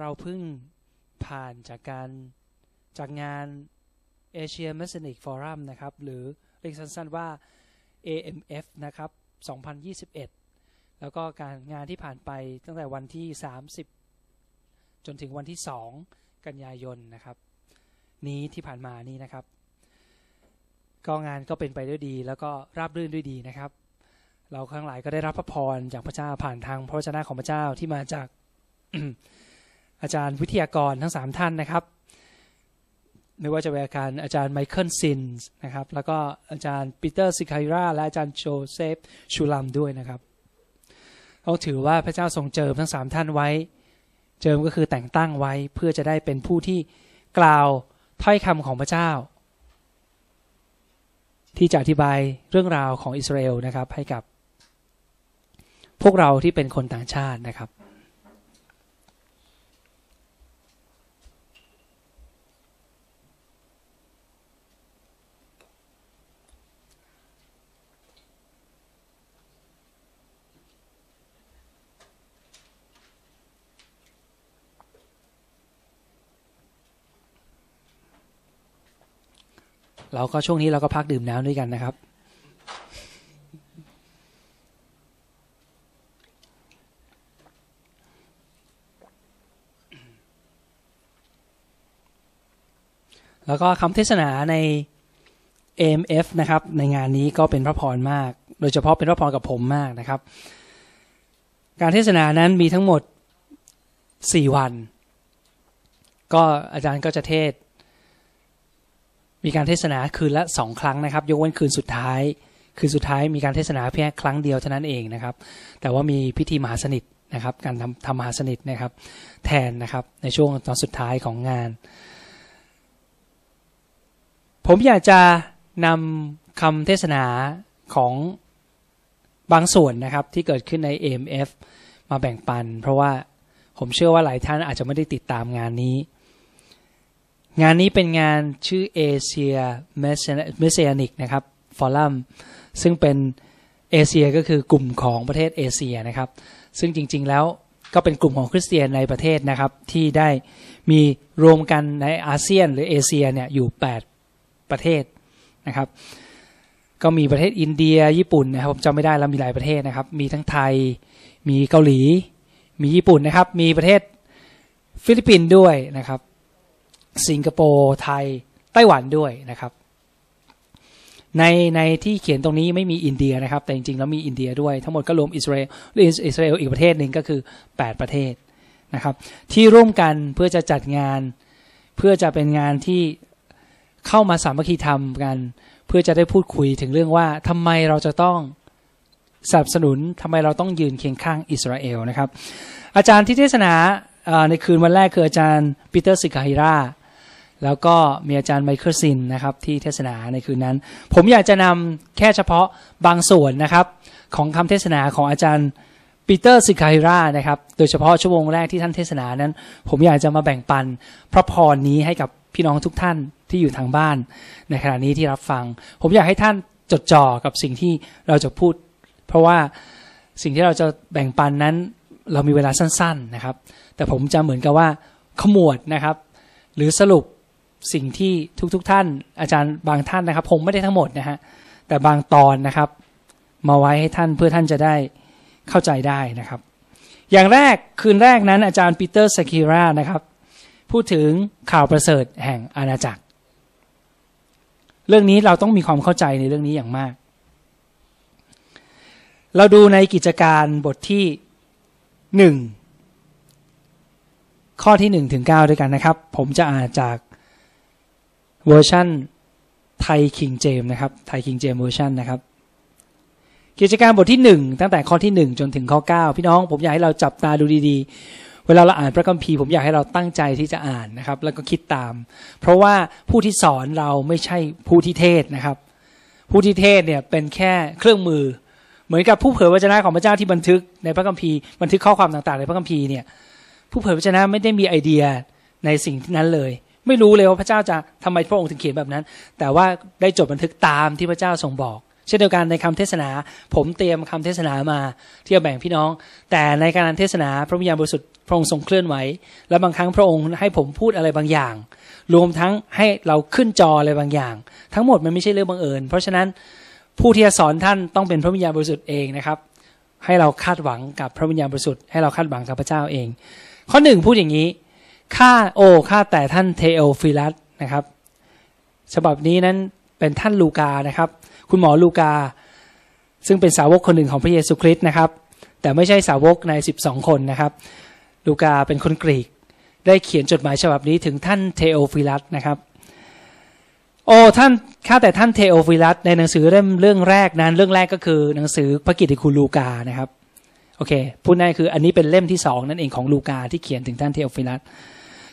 เราเพิ่งผ่านจากการจากงาน Asia Messianic Forum นะครับ หรือเรียกสั้นๆว่า AMF นะครับ 2021 แล้วก็การงานที่ผ่านไปตั้งแต่วันที่ 30 จนถึงวันที่ 2 กันยายนนะครับ นี้ที่ผ่านมานี้นะครับ ก็งานก็เป็นไปด้วยดี แล้วก็ราบรื่นด้วยดีนะครับ เราทั้งหลายก็ได้รับพระพรจากพระเจ้าผ่านทางพระวจนะของพระเจ้าที่มาจาก อาจารย์วิทยากรทั้งสามท่านนะครับ ไม่ว่าจะเป็นอาจารย์อาจารย์ไมเคิลซินส์นะครับ แล้วก็อาจารย์ปีเตอร์ซิคายราและอาจารย์โจเซฟชูลัมด้วยนะครับเราถือว่าพระเจ้าทรงเจิมทั้งสามท่านไว้ เจิมก็คือแต่งตั้งไว้เพื่อจะได้เป็นผู้ที่กล่าวถ้อยคำของพระเจ้า ที่จะอธิบายเรื่องราวของอิสราเอลนะครับให้กับ พวกเราที่เป็นคนต่างชาตินะครับ เราก็ช่วงนี้เราก็พักดื่มน้ำด้วยกันนะครับ แล้วก็คำเทศนาใน AMF นะครับ ในงานนี้ก็เป็นพระพรมาก โดยเฉพาะเป็นพระพรกับผมมากนะครับ การเทศนานั้นมีทั้งหมด 4 วัน ก็อาจารย์ก็จะเทศ มีการเทศนาคืนละสองครั้งนะครับ ยกเว้นคืนสุดท้าย คืนสุดท้ายมีการเทศนาเพียงครั้งเดียวเท่านั้นเองนะครับ แต่ว่ามีพิธีมหาสนิทนะครับ การทำทำมหาสนิทนะครับ แทนนะครับในช่วงตอนสุดท้ายของงาน ผมอยากจะนำคำเทศนาของบางส่วนนะครับที่เกิดขึ้นใน AMF มาแบ่งปัน เพราะว่าผมเชื่อว่าหลายท่านอาจจะไม่ได้ติดตามงานนี้ งานนี้เป็นงานชื่อ Asia Messianic นะครับฟอรัมซึ่งเป็นเอเชียก็คือกลุ่มของประเทศเอเชียนะครับ ซึ่งจริง ๆ แล้วก็เป็นกลุ่มของคริสเตียนในประเทศนะครับ ที่ได้มีรวมกันในอาเซียนหรือเอเชียเนี่ยอยู่ 8 ประเทศนะครับ ก็มีประเทศอินเดียญี่ปุ่นนะครับผมจำไม่ได้แล้วมีหลายประเทศนะครับ มีทั้งไทย มีเกาหลี มีญี่ปุ่นนะครับ มีประเทศฟิลิปปินส์ด้วยนะครับ สิงคโปร์ไทยไต้หวันด้วยนะครับในในที่เขียนตรงนี้ไม่มีอินเดียนะครับ แต่จริงๆแล้วมีอินเดียด้วยทั้งหมดก็รวมอิสราเอลอิสราเอลอีกประเทศหนึ่งก็คือ 8 ประเทศนะครับ ที่ร่วมกันเพื่อจะจัดงาน เพื่อจะเป็นงานที่เข้ามาสามัคคีธรรมกัน เพื่อจะได้พูดคุยถึงเรื่องว่าทำไมเราจะต้องสนับสนุนทำไมเราต้องยืนเคียงข้างอิสราเอลนะครับ อาจารย์ที่เทศนาในคืนวันแรกคืออาจารย์ปีเตอร์สิกาฮิรา แล้วก็มีอาจารย์ไมเคิลซินนะครับที่เทศนาในคืนนั้น ผมอยากจะนำแค่เฉพาะบางส่วนนะครับ ของคำเทศนาของอาจารย์ปีเตอร์สิกาฮิรานะครับ โดยเฉพาะชั่วโมงแรกที่ท่านเทศนานั้น ผมอยากจะมาแบ่งปันพระพรนี้ให้กับพี่น้องทุกท่านที่อยู่ทางบ้าน ในขณะนี้ที่รับฟัง ผมอยากให้ท่านจดจ่อกับสิ่งที่เราจะพูด เพราะว่าสิ่งที่เราจะแบ่งปันนั้น เรามีเวลาสั้น ๆนะครับ แต่ผมจะเหมือนกับว่าขมวดนะครับ หรือสรุป สิ่งที่ทุกๆทท่าน อาจารย์บางท่านนะครับ ผมไม่ได้ทั้งหมดนะฮะแต่บางตอนนะครับ มาไว้ให้ท่านเพื่อท่านจะได้เข้าใจได้นะครับ อย่างแรกคืนแรกนั้นอาจารย์ปีเตอร์สกิรานะครับ พูดถึงข่าวประเสริฐแห่งอาณาจักร เรื่องนี้เราต้องมีความเข้าใจในเรื่องนี้อย่างมาก เราดูในกิจการบทที่หนึ่งข้อที่หนึ่งถึงเก้าด้วยกันนะครับ ผมจะอ่านจาก เวอร์ชันไทย King James นะครับไทย King James Version นะครับ กิจการบทที่หนึ่งตั้งแต่ข้อที่หนึ่งจนถึงข้อเก้าพี่น้องผมอยากให้เราจับตาดูดีๆ เวลาเราอ่านพระคัมภีร์ผมอยากให้เราตั้งใจที่จะอ่านนะครับ แล้วก็คิดตาม เพราะว่าผู้ที่สอนเราไม่ใช่ผู้ที่เทศน์นะครับ ผู้ที่เทศน์เนี่ยเป็นแค่เครื่องมือ เหมือนกับผู้เผยวจนะของพระเจ้าที่บันทึกในพระคัมภีร์บันทึกข้อความต่างๆ ในพระคัมภีร์เนี่ยผู้เผยวจนะไม่ได้มีไอเดียในสิ่งนั้นเลย ไม่รู้เลยว่าพระเจ้าจะทำไมพระองค์ถึงเขียนแบบนั้น แต่ว่าได้จดบันทึกตามที่พระเจ้าทรงบอกฉช่นเดียวกันในคำเทศนา ผมเตรียมคำเทศนามาที่จะแบ่งพี่น้อง แต่ในการเทศนาพระวิญญาณบริสุทธิ์พระองค์ทรงเคลื่อนไหวและบางครั้งพระองค์ให้ผมพูดอะไรบางอย่าง รวมทั้งให้เราขึ้นจออะไรบางอย่าง ทั้งหมดมันไม่ใช่เรื่องบังเอิญ เพราะฉะนั้นผู้ที่จะสอนท่านต้องเป็นพระวิญญาณบริสุทธิ์เองนะครับ ให้เราคาดหวังกับพระวิญญาณบริสุทธิ์ให้เราคาดหวังกับพระเจ้าเอง ข้อหนึ่งพูดอย่างนี้ ข้าโอข้าแต่ท่านเทโอฟิลัสนะครับ ฉบับนี้นั้นเป็นท่านลูกานะครับ คุณหมอลูกา ซึ่งเป็นสาวกคนหนึ่งของพระเยซูคริสต์นะครับ แต่ไม่ใช่สาวกใน 12 คนนะครับ ลูกาเป็นคนกรีก ได้เขียนจดหมายฉบับนี้ถึงท่านเทโอฟิลัสนะครับ โอ้ท่านข้าแต่ท่านเทโอฟิลัสในหนังสือเล่มเรื่องแรกนั้น เรื่องแรกก็คือหนังสือพระกิตติคุณลูกานะครับโอเคพูดง่ายคืออันนี้เป็นเล่มที่สองนั่นเองของลูกาที่เขียนถึงท่านเทโอฟิลัส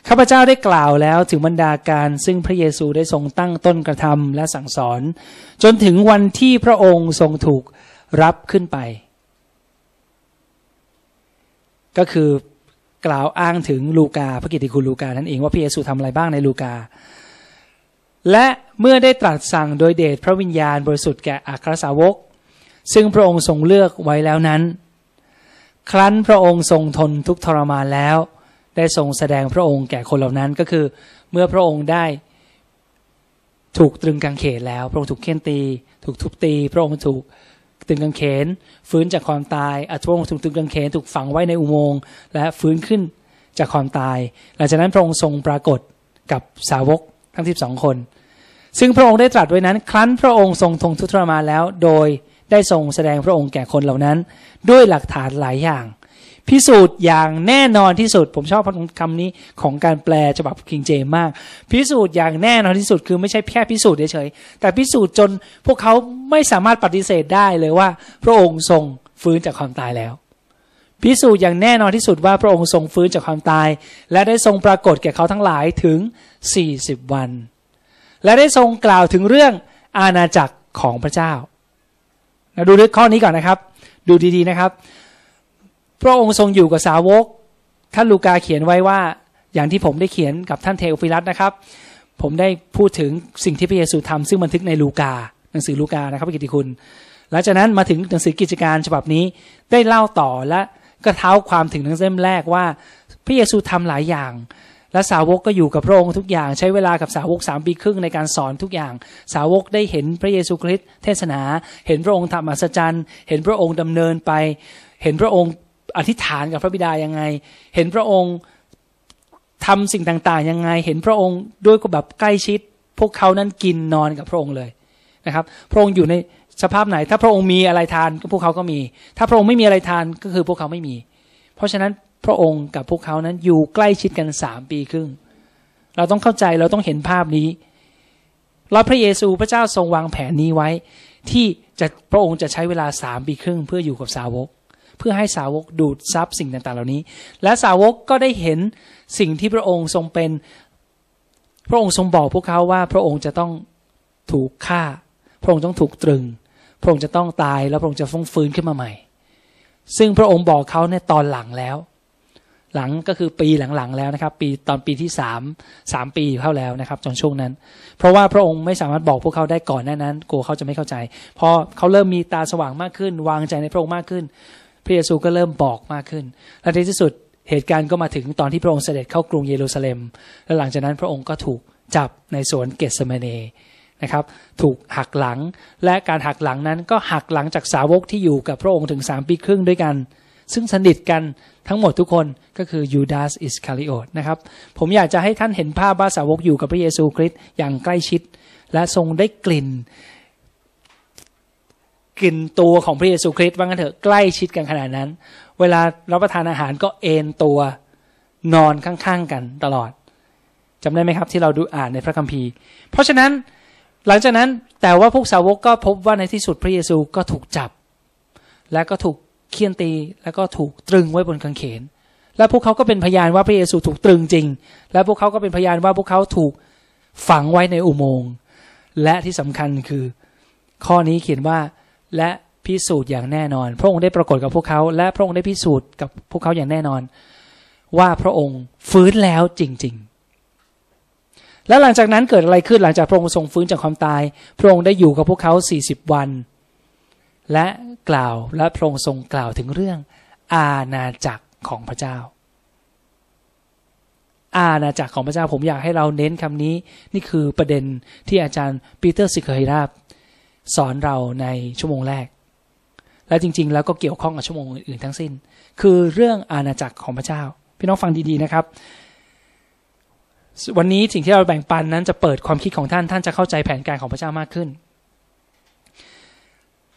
ข้าพเจ้าได้กล่าวแล้วถึงบรรดาการซึ่งพระเยซูได้ทรงตั้งต้นกระทำและสั่งสอน จนถึงวันที่พระองค์ทรงถูกรับขึ้นไป ก็คือกล่าวอ้างถึงลูกาพระกิตติคุณลูกานั่นเองว่าพระเยซูทำอะไรบ้างในลูกา และเมื่อได้ตรัสสั่งโดยเดชพระวิญญาณบริสุทธิ์แก่อัครสาวก ซึ่งพระองค์ทรงเลือกไว้แล้วนั้น ครั้นพระองค์ทรงทนทุกทรมานแล้ว ได้ทรงแสดงพระองค์แก่คนเหล่านั้นก็คือ เมื่อพระองค์ได้ถูกตรึงกางเขนแล้ว พระองค์ถูกเค้นตี ถูกทุบตี พระองค์ถูกตรึงกางเขน ฟื้นจากความตายอัพระองค์ถูกตรึงกางเขนถูกฝังไว้ในอุโมงค์และฟื้นขึ้นจากความตาย หลังจากนั้นพระองค์ทรงปรากฏกับสาวกทั้งที่สองคน ซึ่งพระองค์ได้ตรัสไว้นั้น ครั้นพระองค์ทรงทงทุตรมาแล้ว โดยได้ทรงแสดงพระองค์แก่คนเหล่านั้น ด้วยหลักฐานหลายอย่าง พิสูจน์อย่างแน่นอนที่สุด ผมชอบคำนี้ของการแปลฉบับคิงเจมมาก พิสูจน์อย่างแน่นอนที่สุดคือไม่ใช่แค่พิสูจน์เฉยๆแต่พิสูจน์จนพวกเขาไม่สามารถปฏิเสธได้เลยว่า พระองค์ทรงฟื้นจากความตายแล้ว พิสูจน์อย่างแน่นอนที่สุดว่าพระองค์ทรงฟื้นจากความตาย และได้ทรงปรากฏแก่เขาทั้งหลายถึง 40 วัน และได้ทรงกล่าวถึงเรื่องอาณาจักรของพระเจ้าดูด้วยข้อนี้ก่อนนะครับ ดูดีๆนะครับ พระองค์ทรงอยู่กับสาวก ท่านลูกาเขียนไว้ว่า อย่างที่ผมได้เขียนกับท่านเทโอฟิลัสนะครับ ผมได้พูดถึงสิ่งที่พระเยซูทำซึ่งบันทึกในลูกา หนังสือลูกานะครับพระกิติคุณ หลังจากนั้นมาถึงหนังสือกิจการฉบับนี้ได้เล่าต่อและก็เท้าความถึงหนังสือแรกว่า พระเยซูทำหลายอย่าง และสาวกก็อยู่กับพระองค์ทุกอย่าง ใช้เวลากับสาวกสามปีครึ่งในการสอนทุกอย่าง สาวกได้เห็นพระเยซูคริสต์เทศนา เห็นพระองค์ทำอัศจรรย์ เห็นพระองค์ดำเนินไป เห็นพระองค์ อธิษฐานกับพระบิดายังไง เห็นพระองค์ทำสิ่งต่างๆยังไง เห็นพระองค์ด้วยแบบใกล้ชิด พวกเขานั้นกินนอนกับพระองค์เลยนะครับ พระองค์อยู่ในสภาพไหน ถ้าพระองค์มีอะไรทานก็พวกเขาก็มี ถ้าพระองค์ไม่มีอะไรทานก็คือพวกเขาไม่มี เพราะฉะนั้นพระองค์กับพวกเขานั้นอยู่ใกล้ชิดกันสามปีครึ่ง เราต้องเข้าใจเราต้องเห็นภาพนี้แล้วพระเยซูพระเจ้าทรงวางแผนนี้ไว้ ที่จะพระองค์จะใช้เวลาสามปีครึ่ง เพื่ออยู่กับสาวก เพื่อให้สาวกดูดซับสิ่งต่างๆ เหล่านี้ และสาวกก็ได้เห็นสิ่งที่พระองค์ทรงเป็น พระองค์ทรงบอกพวกเขาว่าพระองค์จะต้องถูกฆ่า พระองค์ต้องถูกตรึง พระองค์จะต้องตายแล้วพระองค์จะฟงฟื้นขึ้นมาใหม่ ซึ่งพระองค์บอกเขาในตอนหลังแล้ว หลังก็คือปีหลังๆแล้วนะครับ ปีตอนปีที่สามสามปีเข้าแล้วนะครับจนช่วงนั้น เพราะว่าพระองค์ไม่สามารถบอกพวกเขาได้ก่อนหน้านั้น กลัวเขาจะไม่เข้าใจพอเขาเริ่มมีตาสว่างมากขึ้น วางใจในพระองค์มากขึ้น พระเยซูก็เริ่มบอกมากขึ้น และในที่สุดเหตุการณ์ก็มาถึงตอนที่พระองค์เสด็จเข้ากรุงเยรูซาเล็ม และหลังจากนั้นพระองค์ก็ถูกจับในสวนเกสเมเนนะครับ ถูกหักหลัง และการหักหลังนั้นก็หักหลังจากสาวกที่อยู่กับพระองค์ถึงสามปีครึ่งด้วยกัน ซึ่งสนิทกันทั้งหมดทุกคนก็คือยูดาสอิสคาริโอตนะครับ ผมอยากจะให้ท่านเห็นภาพว่าสาวกอยู่กับพระเยซูคริสต์อย่างใกล้ชิด และทรงได้กลิ่น กลิ่นตัวของพระเยซูคริสต์ว่างั้นเถอะใกล้ชิดกันขนาดนั้น เวลารับประทานอาหารก็เอนตัวนอนข้างๆกันตลอดจำได้ไหมครับที่เราดูอ่านในพระคัมภีร์ เพราะฉะนั้นหลังจากนั้นแต่ว่าพวกสาวกก็พบว่าในที่สุดพระเยซูก็ถูกจับ และก็ถูกเคี่ยนตีแล้วก็ถูกตรึงไว้บนกางเขน และพวกเขาก็เป็นพยานว่าพระเยซูถูกตรึงจริง และพวกเขาก็เป็นพยานว่าพวกเขาถูกฝังไว้ในอุโมงค์และที่สำคัญคือ ข้อนี้เขียนว่า และพิสูจน์อย่างแน่นอน พระองค์ได้ปรากฏกับพวกเขา และพระองค์ได้พิสูจน์กับพวกเขาอย่างแน่นอน ว่าพระองค์ฟื้นแล้วจริง ๆ แล้วหลังจากนั้นเกิดอะไรขึ้นหลังจากพระองค์ทรงฟื้นจากความตาย พระองค์ได้อยู่กับพวกเขา 40 วัน และกล่าวและพระองค์ทรงกล่าวถึงเรื่อง อาณาจักรของพระเจ้า อาณาจักรของพระเจ้าผมอยากให้เราเน้นคำนี้ นี่คือประเด็นที่อาจารย์ปีเตอร์สิกเฮราบ สอนเราในชั่วโมงแรก และจริง ๆ แล้วก็เกี่ยวข้องกับชั่วโมงอื่นๆทั้งสิ้น คือเรื่องอาณาจักรของพระเจ้า พี่น้องฟังดีๆนะครับ วันนี้สิ่งที่เราแบ่งปันนั้นจะเปิดความคิดของท่านท่านจะเข้าใจแผนการของพระเจ้ามากขึ้น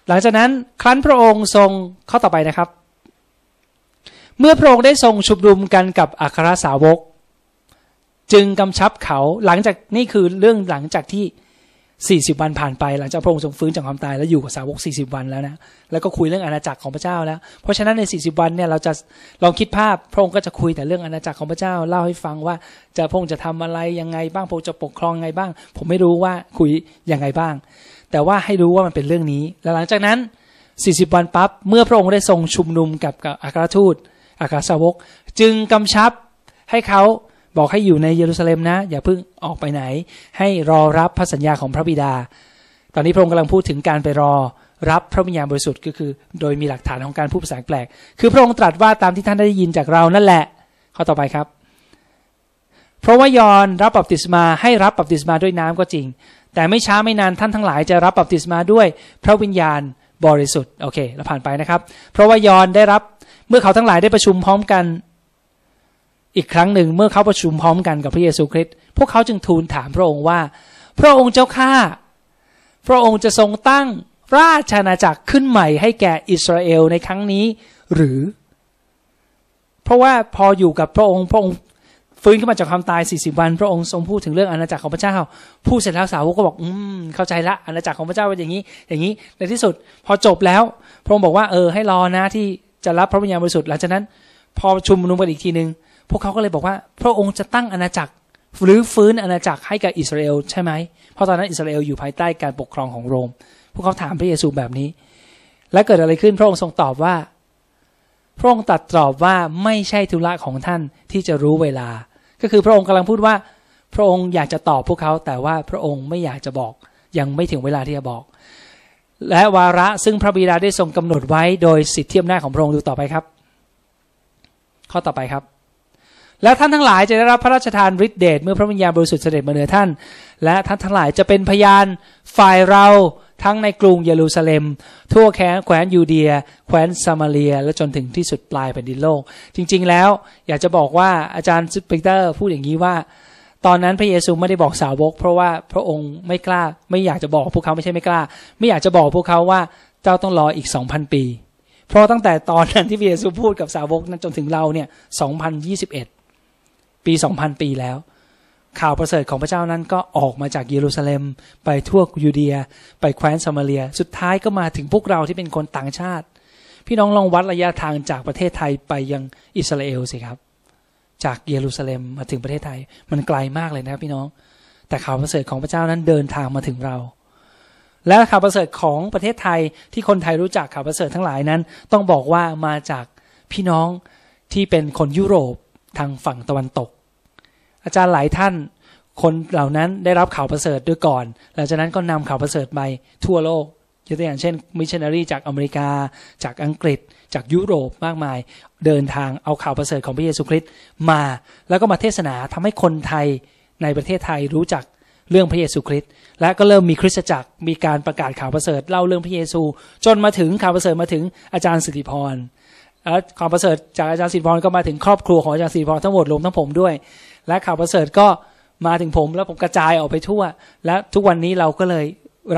หลังจากนั้นครั้นพระองค์ทรงข้อต่อไปนะครับ เมื่อพระองค์ได้ทรงชุมนุมกันกับอัครสาวก จึงกำชับเขาหลังจากนี่คือเรื่องหลังจากที่ 40วันผ่านไปหลังจากพระองค์ทรงฟื้นจากความตายแล้วอยู่กับสาวก40วันแล้วนะแล้วก็คุยเรื่องอาณาจักรของพระเจ้าแล้ว เพราะฉะนั้นใน40วันเนี่ยเราจะลองคิดภาพพระองค์ก็จะคุยแต่เรื่องอาณาจักรของพระเจ้าเล่าให้ฟังว่าจะพระองค์จะทำอะไรยังไงบ้างพระองค์จะปกครองไงบ้าง ผมไม่รู้ว่าคุยยังไงบ้าง แต่ว่าให้รู้ว่ามันเป็นเรื่องนี้ แล้วหลังจากนั้น40วันปั๊บเมื่อพระองค์ได้ทรงชุมนุมกับอัครทูตอัครสาวก จึงกำชับให้เขา บอกให้อยู่ในเยรูซาเล็มนะ อย่าเพิ่งออกไปไหน ให้รอรับพระสัญญาของพระบิดา ตอนนี้พระองค์กำลังพูดถึงการไปรอรับพระวิญญาณบริสุทธิ์ก็คือ โดยมีหลักฐานของการพูดภาษาแปลก คือพระองค์ตรัสว่าตามที่ท่านได้ยินจากเรานั่นแหละข้อต่อไปครับ เพราะว่ายอนรับบัพติศมาให้รับบัพติศมาด้วยน้ำก็จริง แต่ไม่ช้าไม่นานท่านทั้งหลายจะรับบัพติศมาด้วยพระวิญญาณบริสุทธิ์โอเคเราผ่านไปนะครับ เพราะว่ายอนได้รับเมื่อเขาทั้งหลายได้ประชุมพร้อมกัน อีกครั้งหนึ่งเมื่อเขาประชุมพร้อมกันกับพระเยซูคริสต์พวกเขาจึงทูลถามพระองค์ว่า พระองค์เจ้าข้าพระองค์จะทรงตั้งราชอาณาจักรขึ้นใหม่ให้แก่อิสราเอลในครั้งนี้หรือ เพราะว่าพออยู่กับพระองค์พระองค์ฟื้นขึ้นมาจากความตาย 40 วัน พระองค์ทรงพูดถึงเรื่องอาณาจักรของพระเจ้า พูดเสร็จแล้วสาวกก็บอก อืม เข้าใจละอาณาจักรของพระเจ้าเป็นอย่างนี้ อย่างนี้ ในที่สุด พอจบแล้ว พระองค์บอกว่าเออให้รอนะที่จะรับพระวิญญาณบริสุทธิ์หลังจากนั้น พอชุมนุมกันอีกทีหนึ่ง พวกเขาก็เลยบอกว่า พระองค์จะตั้งอาณาจักรหรือฟื้นอาณาจักรให้กับอิสราเอลใช่ไหม เพราะตอนนั้นอิสราเอลอยู่ภายใต้การปกครองของโรม พวกเขาถามพระเยซูแบบนี้ และเกิดอะไรขึ้นพระองค์ทรงตอบว่า พระองค์ตรัสตอบว่าไม่ใช่ธุระของท่านที่จะรู้เวลา ก็คือพระองค์กำลังพูดว่า พระองค์อยากจะตอบพวกเขา แต่ว่าพระองค์ไม่อยากจะบอก ยังไม่ถึงเวลาที่จะบอก และวาระซึ่งพระบิดาได้ทรงกำหนดไว้โดยสิทธิอำนาจของพระองค์ดูต่อไปครับ ข้อต่อไปครับ แล้วท่านทั้งหลายจะได้รับพระราชทานฤทธิเดชเมื่อพระวิญญาณบริสุทธิ์เสด็จมาเหนือท่าน และท่านทั้งหลายจะเป็นพยานฝ่ายเราทั้งในกรุงเยรูซาเล็ม ทั่วแคว้นยูเดียแควนซามาเรีย และจนถึงที่สุดปลายแผ่นดินโลก จริง ๆ แล้วอยากจะบอกว่าอาจารย์ปีเตอร์พูดอย่างนี้ว่า ตอนนั้นพระเยซูไม่ได้บอกสาวก เพราะว่าพระองค์ไม่กล้าไม่อยากจะบอกพวกเขาไม่ใช่ไม่กล้า ไม่อยากจะบอกพวกเขาว่าเจ้าต้องรออีกสองพันปี เพราะตั้งแต่ตอนนั้นที่พระเยซูพูดกับสาวกนั้นจนถึงเราเนี่ยสองพันยี่สิบเอ็ด ปีสองพันปีแล้ว ข่าวประเสริฐของพระเจ้านั้นก็ออกมาจากเยรูซาเล็ม ไปทั่วยูเดีย ไปแคว้นซามาเรีย สุดท้ายก็มาถึงพวกเราที่เป็นคนต่างชาติ พี่น้องลองวัดระยะทางจากประเทศไทยไปยังอิสราเอลสิครับ จากเยรูซาเล็มมาถึงประเทศไทย มันไกลมากเลยนะครับพี่น้อง แต่ข่าวประเสริฐของพระเจ้านั้นเดินทางมาถึงเราและข่าวประเสริฐของประเทศไทยที่คนไทยรู้จักข่าวประเสริฐทั้งหลายนั้น ต้องบอกว่ามาจากพี่น้องที่เป็นคนยุโรป ทางฝั่งตะวันตก อาจารย์หลายท่าน คนเหล่านั้นได้รับข่าวประเสริฐด้วยก่อน หลังจากนั้นก็นำข่าวประเสริฐไปทั่วโลกยกตัวอย่างเช่นมิชชันนารีจากอเมริกา จากอังกฤษ จากยุโรปมากมาย เดินทางเอาข่าวประเสริฐของพระเยซูคริสต์มา แล้วก็มาเทศนาทำให้คนไทยในประเทศไทยรู้จักเรื่องพระเยซูคริสต์และก็เริ่มมีคริสตจักรมีการประกาศข่าวประเสริฐเล่าเรื่องพระเยซู จนมาถึงข่าวประเสริฐมาถึงอาจารย์สิริพร ข่าวประเสริฐจากอาจารย์สิริพรก็มาถึงครอบครัวของอาจารย์สิริพรทั้งหมดรวมทั้งผมด้วย และข่าวประเสริฐก็มาถึงผมแล้วผมกระจายออกไปทั่ว และทุกวันนี้เราก็เลย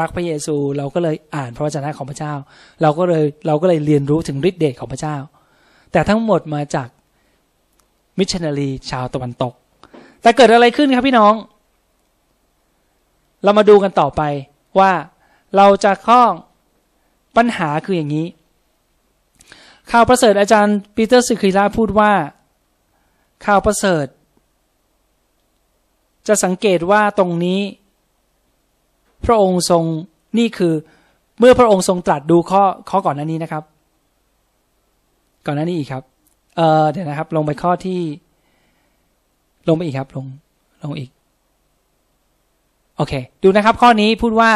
รักพระเยซู เราก็เลยอ่านพระวจนะของพระเจ้า เราก็เลยเราก็เลยเรียนรู้ถึงฤทธิเดชของพระเจ้า แต่ทั้งหมดมาจากมิชชันนารีชาวตะวันตก แต่เกิดอะไรขึ้นครับพี่น้อง เรามาดูกันต่อไปว่าเราจะข้องปัญหาคืออย่างนี้ ข่าวประเสริฐอาจารย์ปีเตอร์สิคิราพูดว่า ข่าวประเสริฐ จะสังเกตว่าตรงนี้ พระองค์ทรงนี่คือ เมื่อพระองค์ทรงตรัสดูข้อข้อก่อนหน้านี้นะครับ ก่อนหน้านี้อีกครับเเดี๋ยวนะครับ ลงไปข้อที่ ลงไปอีกครับ ลงลงอีกโอเค ดูนะครับข้อนี้พูดว่า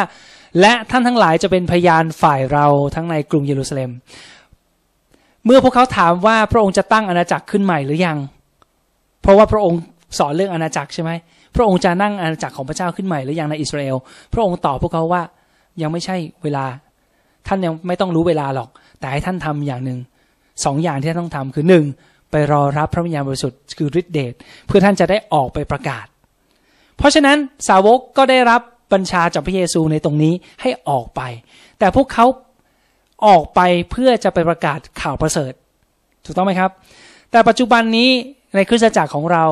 และท่านทั้งหลายจะเป็นพยานฝ่ายเราทั้งในกรุงเยรูซาเล็ม เมื่อพวกเขาถามว่าพระองค์จะตั้งอาณาจักรขึ้นใหม่หรือยัง เพราะว่าพระองค์สอนเรื่องอาณาจักรใช่ไหมพระองค์จะนั่งอาณาจักรของพระเจ้าขึ้นใหม่หรือยังในอิสราเอล พระองค์ตอบพวกเขาว่ายังไม่ใช่เวลา ท่านยังไม่ต้องรู้เวลาหรอก แต่ให้ท่านทำอย่างหนึ่งสองอย่างที่ท่านต้องทำคือหนึ่งไปรอรับพระวิญญาณบริสุทธิ์คือฤทธิเดชเพื่อท่านจะได้ออกไปประกาศ เพราะฉะนั้นสาวกก็ได้รับบัญชาจากพระเยซูในตรงนี้ให้ออกไป แต่พวกเขา ออกไปเพื่อจะไปประกาศข่าวประเสริฐ ถูกต้องไหมครับ แต่ปัจจุบันนี้ในคริสตจักรของเรา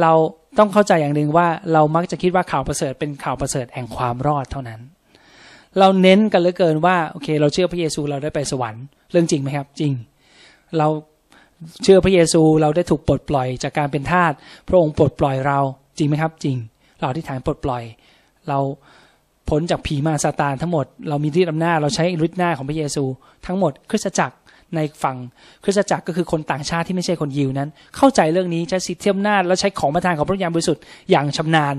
เราต้องเข้าใจอย่างหนึ่งว่าเรามักจะคิดว่าข่าวประเสริฐเป็นข่าวประเสริฐแห่งความรอดเท่านั้น เราเน้นกันเหลือเกินว่าโอเค เราเชื่อพระเยซูเราได้ไปสวรรค์เรื่องจริงไหมครับ จริง เราเชื่อพระเยซูเราได้ถูกปลดปล่อยจากการเป็นทาสพระองค์ปลดปล่อยเราจริงไหมครับ จริง เราที่ฐานปลดปล่อย เรา พ้นจากผีมาซาตานทั้งหมด เรามีฤทธิ์อำนาจเราใช้ฤทธิ์หน้าของพระเยซู ทั้งหมดคริสตจักรในฝั่งคริสตจักรก็คือคนต่างชาติที่ไม่ใช่คนยิวนั้น เข้าใจเรื่องนี้ใช้สิทธิอำนาจแล้วใช้ของประทานของพระยามบริสุทธิ์อย่างชำนาญ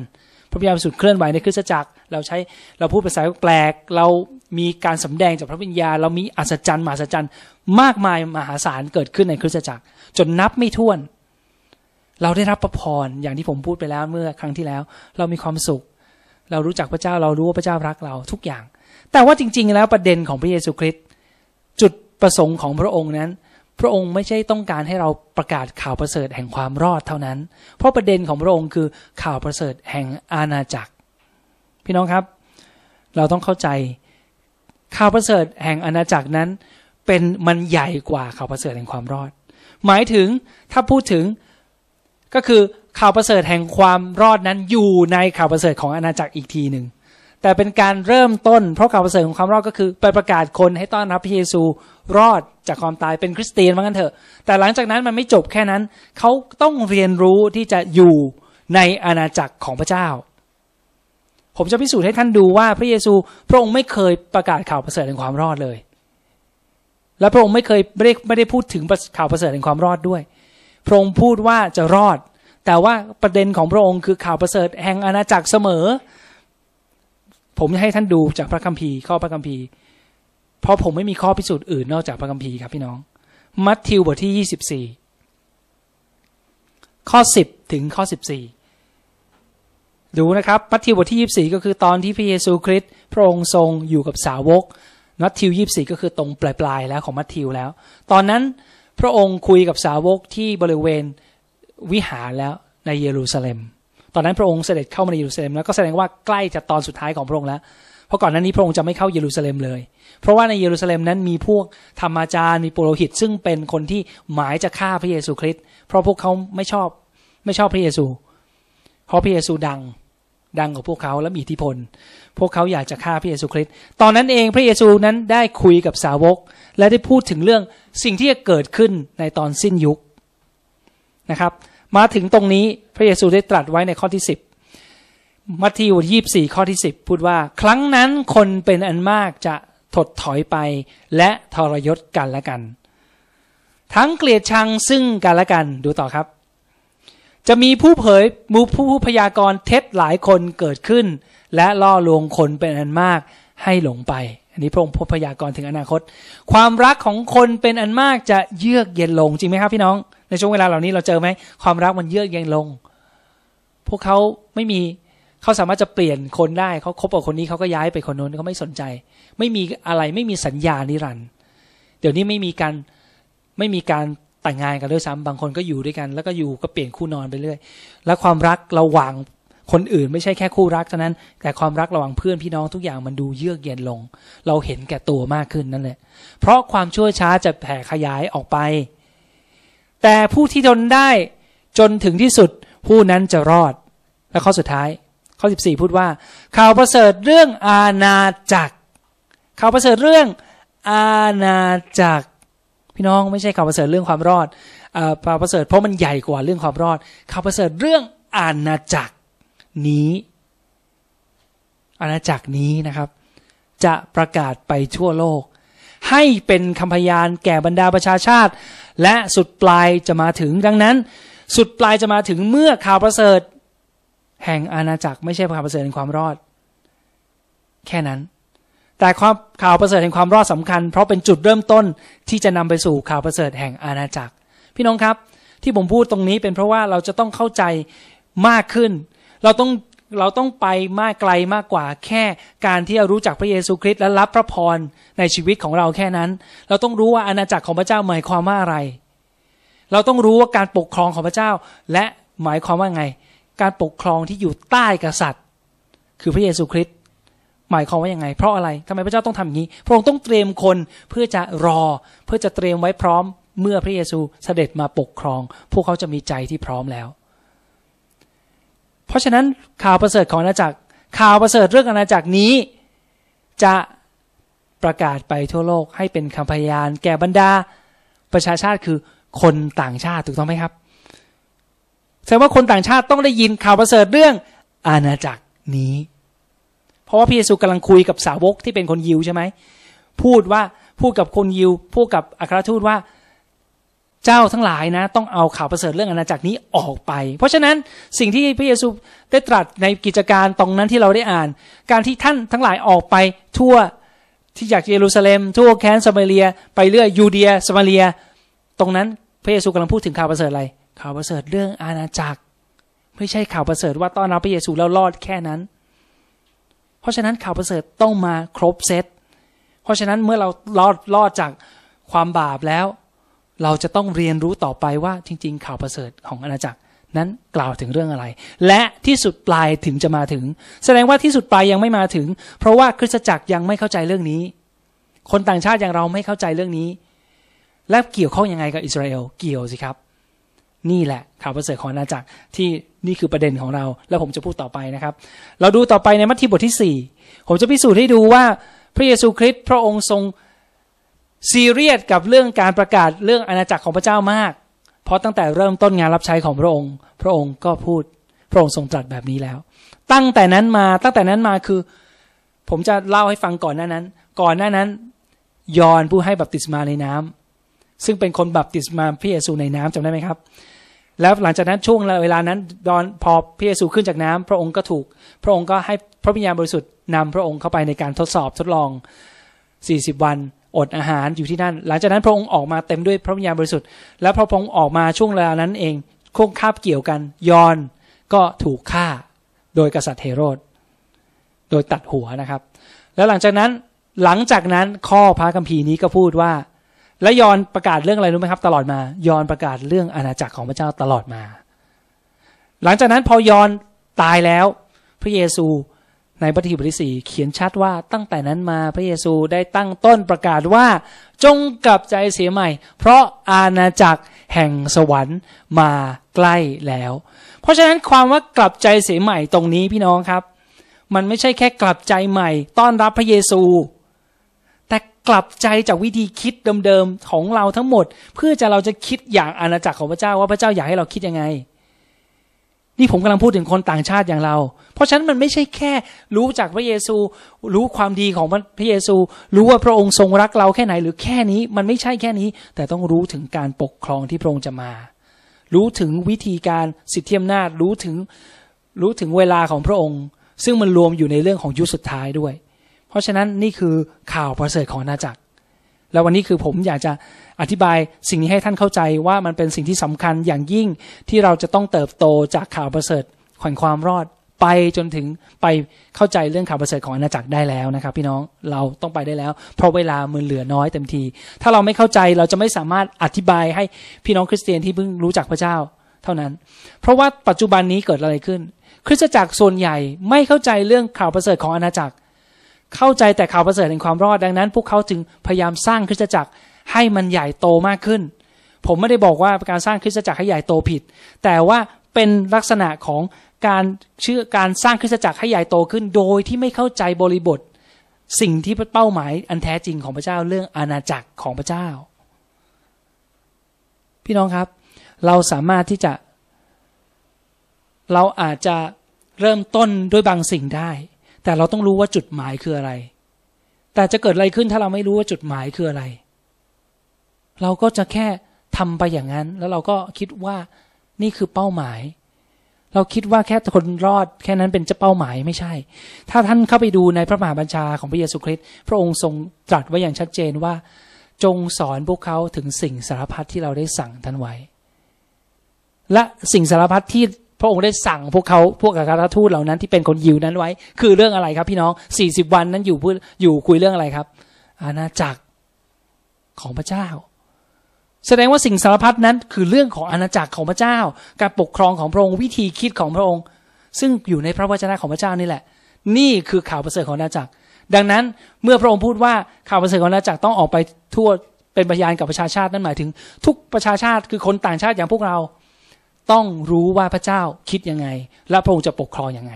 พระยามบริสุทธิ์เคลื่อนไหวในคริสตจักร เราใช้เราพูดภาษาแปลก เรามีการสำแดงจากพระวิญญาเรามีอัศจรรย์มหัศจรรย์มากมายมหาศาลเกิดขึ้นในคริสตจักร จนนับไม่ถ้วน เราได้รับประพรอย่างที่ผมพูดไปแล้วเมื่อครั้งที่แล้ว เรามีความสุข เรารู้จักพระเจ้าเรารู้ว่าพระเจ้ารักเราทุกอย่าง แต่ว่าจริง ๆ แล้วประเด็นของพระเยซูคริสต์จุดประสงค์ของพระองค์นั้น พระองค์ไม่ใช่ต้องการให้เราประกาศข่าวประเสริฐแห่งความรอดเท่านั้น เพราะประเด็นของพระองค์คือข่าวประเสริฐแห่งอาณาจักร พี่น้องครับ เราต้องเข้าใจข่าวประเสริฐแห่งอาณาจักรนั้นเป็นมันใหญ่กว่าข่าวประเสริฐแห่งความรอด หมายถึงถ้าพูดถึงก็คือ ข่าวประเสริฐแห่งความรอดนั้นอยู่ในข่าวประเสริฐของอาณาจักรอีกทีหนึ่งแต่เป็นการเริ่มต้นเพราะข่าวประเสริฐของความรอดก็คือไปประกาศคนให้ต้อนรับพระเยซูรอดจากความตายเป็นคริสเตียนว่างั้นเถอะ แต่หลังจากนั้นมันไม่จบแค่นั้น เขาต้องเรียนรู้ที่จะอยู่ในอาณาจักรของพระเจ้า ผมจะพิสูจน์ให้ท่านดูว่าพระเยซูพระองค์ไม่เคยประกาศข่าวประเสริฐแห่งความรอดเลย และพระองค์ไม่เคยไม่ได้ไม่ได้พูดถึงข่าวประเสริฐแห่งความรอดด้วย พระองค์พูดว่าจะรอด แต่ว่าประเด็นของพระองค์คือข่าวประเสริฐแห่งอาณาจักรเสมอ ผมจะให้ท่านดูจากพระคัมภีร์ข้อพระคัมภีร์ เพราะผมไม่มีข้อพิสูจน์อื่นนอกจากพระคัมภีร์ครับพี่น้อง มัทธิวบทที่ยี่สิบสี่ข้อสิบถึงข้อสิบสี่ดูนะครับมัทธิวบทที่ยี่บสี่ก็คือตอนที่พระเยซูคริสต์พระองค์ทรงอยู่กับสาวกมัทธิวยี่บสี่ก็คือตรงปลายๆแล้วของมัทธิวแล้ว ตอนนั้นพระองค์คุยกับสาวกที่บริเวณ วิหารแล้วในเยรูซาเล็ม ตอนนั้นพระองค์เสด็จเข้ามาในเยรูซาเล็มแล้วก็แสดงว่าใกล้จะตอนสุดท้ายของพระองค์แล้ว เพราะก่อนหน้านี้พระองค์จะไม่เข้าเยรูซาเล็มเลย เพราะว่าในเยรูซาเล็มนั้นมีพวกธรรมาจารย์มีปุโรหิต ซึ่งเป็นคนที่หมายจะฆ่าพระเยซูคริสต์ เพราะพวกเขาไม่ชอบไม่ชอบพระเยซู เพราะพระเยซูดังดังกว่าพวกเขาและมีอิทธิพล พวกเขาอยากจะฆ่าพระเยซูคริสต์ ตอนนั้นเองพระเยซูนั้นได้คุยกับสาวก และได้พูดถึงเรื่องสิ่งที่จะเกิดขึ้นในตอนสิ้นยุค นะครับ มาถึงตรงนี้พระเยซูได้ตรัสไว้ในข้อที่สิบมัทธิวยี่สี่ข้อที่สิบพูดว่า ครั้งนั้นคนเป็นอันมากจะถดถอยไปและทรยศกันและกัน ทั้งเกลียดชังซึ่งกันและกันดูต่อครับ จะมีผู้เผยมูผู้พยากรณ์เท็จหลายคนเกิดขึ้น และล่อลวงคนเป็นอันมากให้หลงไป อันนี้พระองค์พยากรณ์ถึงอนาคต ความรักของคนเป็นอันมากจะเยือกเย็นลงจริงไหมครับพี่น้อง ในช่วงเวลาเหล่านี้เราเจอไหมความรักมันเยือกเย็นลง พวกเขาไม่มีเขาสามารถจะเปลี่ยนคนได้เขาคบกับคนนี้เขาก็ย้ายไปคนโน้นเขาไม่สนใจ ไม่มีอะไรไม่มีสัญญานิรันด์เดี๋ยวนี้ไม่มีการไม่มีการแต่งงานกันด้วยซ้ำบางคนก็อยู่ด้วยกัน แล้วก็อยู่ก็เปลี่ยนคู่นอนไปเรื่อยแล้วความรักระหว่างคนอื่นไม่ใช่แค่คู่รักเท่านั้น แต่ความรักระหว่างเพื่อนพี่น้องทุกอย่างมันดูเยือกเย็นลง เราเห็นแก่ตัวมากขึ้นนั่นแหละเพราะความชั่วช้าจะแผ่ขยายออกไป แต่ผู้ที่ทนได้จนถึงที่สุดผู้นั้นจะรอด และข้อสุดท้าย ข้อ 14 พูดว่า ข่าวประเสริฐเรื่องอาณาจักร ข่าวประเสริฐเรื่องอาณาจักร พี่น้องไม่ใช่ข่าวประเสริฐเรื่องความรอดข่าวประเสริฐเพราะมันใหญ่กว่าเรื่องความรอด ข่าวประเสริฐเรื่องอาณาจักรนี้ อาณาจักรนี้นะครับ จะประกาศไปทั่วโลก ให้เป็นคำพยานแก่บรรดาประชาชาติ และสุดปลายจะมาถึงดังนั้น สุดปลายจะมาถึงเมื่อข่าวประเสริฐ แห่งอาณาจักรไม่ใช่ข่าวประเสริฐแห่งความรอด แค่นั้น แต่ความข่าวประเสริฐแห่งความรอดสำคัญ เพราะเป็นจุดเริ่มต้นที่จะนำไปสู่ข่าวประเสริฐแห่งอาณาจักร พี่น้องครับ ที่ผมพูดตรงนี้เป็นเพราะว่าเราจะต้องเข้าใจมากขึ้น เราต้อง เราต้องไปมากไกลมากกว่าแค่การที่เรารู้จักพระเยซูคริสต์และรับพระพรในชีวิตของเราแค่นั้น เราต้องรู้ว่าอาณาจักรของพระเจ้าหมายความว่าอะไร เราต้องรู้ว่าการปกครองของพระเจ้า และหมายความว่าไง การปกครองที่อยู่ใต้กษัตริย์ คือพระเยซูคริสต์หมายความว่ายังไง เพราะอะไรทำไมพระเจ้าต้องทำอย่างนี้ พระองค์ต้องเตรียมคนเพื่อจะรอ เพื่อจะเตรียมไว้พร้อม เมื่อพระเยซูเสด็จมาปกครอง พวกเขาจะมีใจที่พร้อมแล้ว เพราะฉะนั้นข่าวประเสริฐของอาณาจักร ข่าวประเสริฐเรื่องอาณาจักรนี้ จะประกาศไปทั่วโลกให้เป็นคำพยาน แก่บรรดาประชาชาติคือคนต่างชาติถูกต้องไหมครับแสดงว่าคนต่างชาติต้องได้ยินข่าวประเสริฐเรื่องอาณาจักรนี้ เพราะว่าพระเยซูกำลังคุยกับสาวกที่เป็นคนยิวใช่ไหมพูดว่าพูดกับคนยิวพูดกับอัครทูตว่า เจ้าทั้งหลายนะ ต้องเอาข่าวประเสริฐเรื่องอาณาจักรนี้ออกไป เพราะฉะนั้นสิ่งที่พระเยซูได้ตรัสในกิจการตรงนั้นที่เราได้อ่าน การที่ท่านทั้งหลายออกไปทั่วที่จากเยรูซาเล็ม ทั่วแคนซามาเรีย ไปเรื่อยยูเดียสมาเรีย ตรงนั้นพระเยซูกำลังพูดถึงข่าวประเสริฐอะไร ข่าวประเสริฐเรื่องอาณาจักร ไม่ใช่ข่าวประเสริฐว่าต้อนรับพระเยซูแล้วรอดแค่นั้น เพราะฉะนั้นข่าวประเสริฐต้องมาครบเซตเพราะฉะนั้นเมื่อเรารอดรอดจากความบาปแล้ว เราจะต้องเรียนรู้ต่อไปว่าจริง ๆ ข่าวประเสริฐของอาณาจักรนั้นกล่าวถึงเรื่องอะไร และที่สุดปลายถึงจะมาถึง แสดงว่าที่สุดปลายยังไม่มาถึง เพราะว่าคริสตจักรยังไม่เข้าใจเรื่องนี้ คนต่างชาติอย่างเราไม่เข้าใจเรื่องนี้ และเกี่ยวข้องยังไงกับอิสราเอลเกี่ยวสิครับ นี่แหละข่าวประเสริฐของอาณาจักรที่นี่คือประเด็นของเรา แล้วผมจะพูดต่อไปนะครับ เราดูต่อไปในมัทธิวบทที่สี่ผมจะพิสูจน์ให้ดูว่าพระเยซูคริสต์พระองค์ทรง ซีเรียสกับเรื่องการประกาศเรื่องอาณาจักรของพระเจ้ามาก เพราะตั้งแต่เริ่มต้นงานรับใช้ของพระองค์ พระองค์ก็พูดพระองค์ทรงตรัสแบบนี้แล้ว ตั้งแต่นั้นมาตั้งแต่นั้นมาคือ ผมจะเล่าให้ฟังก่อนหน้านั้น ก่อนหน้านั้น ยอนผู้ให้บัพติศมาในน้ำซึ่งเป็นคนบัพติศมาพระเยซูในน้ำจำได้ไหมครับ แล้วหลังจากนั้นช่วงเวลานั้นดอนพอพระเยซูขึ้นจากน้ำพระองค์ก็ถูก พระองค์ก็ให้พระวิญญาณบริสุทธิ์นำพระองค์เข้าไปในการทดสอบทดลอง40วัน อดอาหารอยู่ที่นั่น หลังจากนั้นพระองค์ออกมาเต็มด้วยพระวิญญาณบริสุทธิ์ แล้วพระองค์ออกมาช่วงเวลานั้นเองคงคาบเกี่ยวกัน ยอนก็ถูกฆ่าโดยกษัตริย์เฮโรด โดยตัดหัวนะครับ แล้วหลังจากนั้นหลังจากนั้นข้อพระคัมภีร์นี้ก็พูดว่า และยอนประกาศเรื่องอะไรรู้ไหมครับ ตลอดมา ยอนประกาศเรื่องอาณาจักรของพระเจ้าตลอดมา หลังจากนั้นพอยอนตายแล้ว พระเยซู ในปฏิบทที่สี่เขียนชัดว่าตั้งแต่นั้นมาพระเยซูได้ตั้งต้นประกาศว่าจงกลับใจเสียใหม่ เพราะอาณาจักรแห่งสวรรค์มาใกล้แล้ว เพราะฉะนั้นความว่ากลับใจเสียใหม่ตรงนี้พี่น้องครับ มันไม่ใช่แค่กลับใจใหม่ ต้อนรับพระเยซู แต่กลับใจจากวิธีคิดเดิมๆของเราทั้งหมด เพื่อจะเราจะคิดอย่างอาณาจักรของพระเจ้าว่าพระเจ้าอยากให้เราคิดยังไง นี่ผมกำลังพูดถึงคนต่างชาติอย่างเรา เพราะฉะนั้นมันไม่ใช่แค่รู้จักพระเยซู รู้ความดีของพระเยซู รู้ว่าพระองค์ทรงรักเราแค่ไหน หรือแค่นี้มันไม่ใช่แค่นี้ แต่ต้องรู้ถึงการปกครองที่พระองค์จะมา รู้ถึงวิธีการสิทธิอำนาจรู้ถึงรู้ถึงเวลาของพระองค์ ซึ่งมันรวมอยู่ในเรื่องของยุคสุดท้ายด้วย เพราะฉะนั้นนี่คือข่าวประเสริฐของนาจักร แล้ววันนี้คือผมอยากจะอธิบายสิ่งนี้ให้ท่านเข้าใจว่ามันเป็นสิ่งที่สำคัญอย่างยิ่งที่เราจะต้องเติบโตจากข่าวประเสริฐแข่งความรอดไปจนถึงไปเข้าใจเรื่องข่าวประเสริฐของอาณาจักรได้แล้วนะครับ พี่น้องเราต้องไปได้แล้ว เพราะเวลามันเหลือน้อยเต็มที ถ้าเราไม่เข้าใจเราจะไม่สามารถอธิบายให้พี่น้องคริสเตียนที่เพิ่งรู้จักพระเจ้าเท่านั้น เพราะว่าปัจจุบันนี้เกิดอะไรขึ้น คริสตจักรส่วนใหญ่ไม่เข้าใจเรื่องข่าวประเสริฐของอาณาจักร เข้าใจแต่ข่าวประเสริฐแห่งความรอดดังนั้น พวกเขาจึงพยายามสร้างคริสตจักรให้มันใหญ่โตมากขึ้น ผมไม่ได้บอกว่าการสร้างคริสตจักรให้ใหญ่โตผิด แต่ว่าเป็นลักษณะของการเชื่อการสร้างคริสตจักรให้ใหญ่โตขึ้น โดยที่ไม่เข้าใจบริบท สิ่งที่เป้าหมายอันแท้จริงของพระเจ้าเรื่องอาณาจักรของพระเจ้า พี่น้องครับ เราสามารถที่จะ เราอาจจะเริ่มต้นด้วยบางสิ่งได้ แต่เราต้องรู้ว่าจุดหมายคืออะไร แต่จะเกิดอะไรขึ้นถ้าเราไม่รู้ว่าจุดหมายคืออะไร เราก็จะแค่ทำไปอย่างนั้น แล้วเราก็คิดว่านี่คือเป้าหมาย เราคิดว่าแค่คนรอดแค่นั้นเป็นจะเป้าหมายไม่ใช่ ถ้าท่านเข้าไปดูในพระมหาบัญชาของพระเยซูคริสต์พระองค์ทรงตรัสไว้อย่างชัดเจนว่า จงสอนพวกเขาถึงสิ่งสารพัดที่เราได้สั่งท่านไว้ และสิ่งสารพัดที่ พระองค์ได้สั่งพวกเขาพวกอัครทูตเหล่านั้นที่เป็นคนยิวนั้นไว้ คือเรื่องอะไรครับ พี่น้องสี่สิบวันนั้นอยู่พูดอยู่คุยเรื่องอะไรครับ อาณาจักรของพระเจ้า แสดงว่าสิ่งสารพัดนั้นคือเรื่องของอาณาจักรของพระเจ้า การปกครองของพระองค์วิธีคิดของพระองค์ ซึ่งอยู่ในพระวจนะของพระเจ้านี่แหละ นี่คือข่าวประเสริฐของอาณาจักร ดังนั้นเมื่อพระองค์พูดว่าข่าวประเสริฐของอาณาจักรต้องออกไปทั่วเป็นพยานกับประชาชาตินั่นหมายถึง ทุกประชาชาติคือคนต่างชาติอย่างพวกเรา ต้องรู้ว่าพระเจ้าคิดยังไง และพระองค์จะปกครองยังไง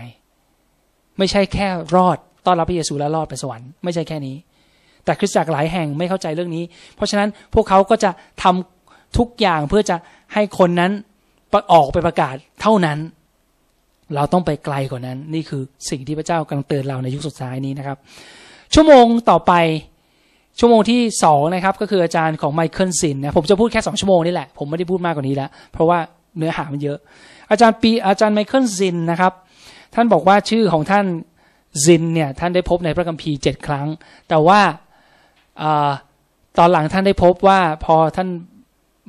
ไม่ใช่แค่รอดต้อนรับพระเยซูและรอดไปสวรรค์ไม่ใช่แค่นี้ แต่คริสตจักรหลายแห่งไม่เข้าใจเรื่องนี้ เพราะฉะนั้นพวกเขาก็จะทำทุกอย่างเพื่อจะให้คนนั้นออกไปประกาศเท่านั้น เราต้องไปไกลกว่านั้น นี่คือสิ่งที่พระเจ้ากำลังเตือนเราในยุคสุดท้ายนี้นะครับ ชั่วโมงต่อไปชั่วโมงที่สองนะครับก็คืออาจารย์ของไมเคิลซินนะผมจะพูดแค่สองชั่วโมงนี่แหละ ผมไม่ได้พูดมากกว่านี้แล้ว เพราะว่า เนื้อหามันเยอะ อาจารย์ปีอาจารย์ไมเคิลซินนะครับ ท่านบอกว่าชื่อของท่านซินเนี่ยท่านได้พบในพระคัมภีร์เจ็ดครั้ง แต่ว่าตอนหลังท่านได้พบว่าพอท่าน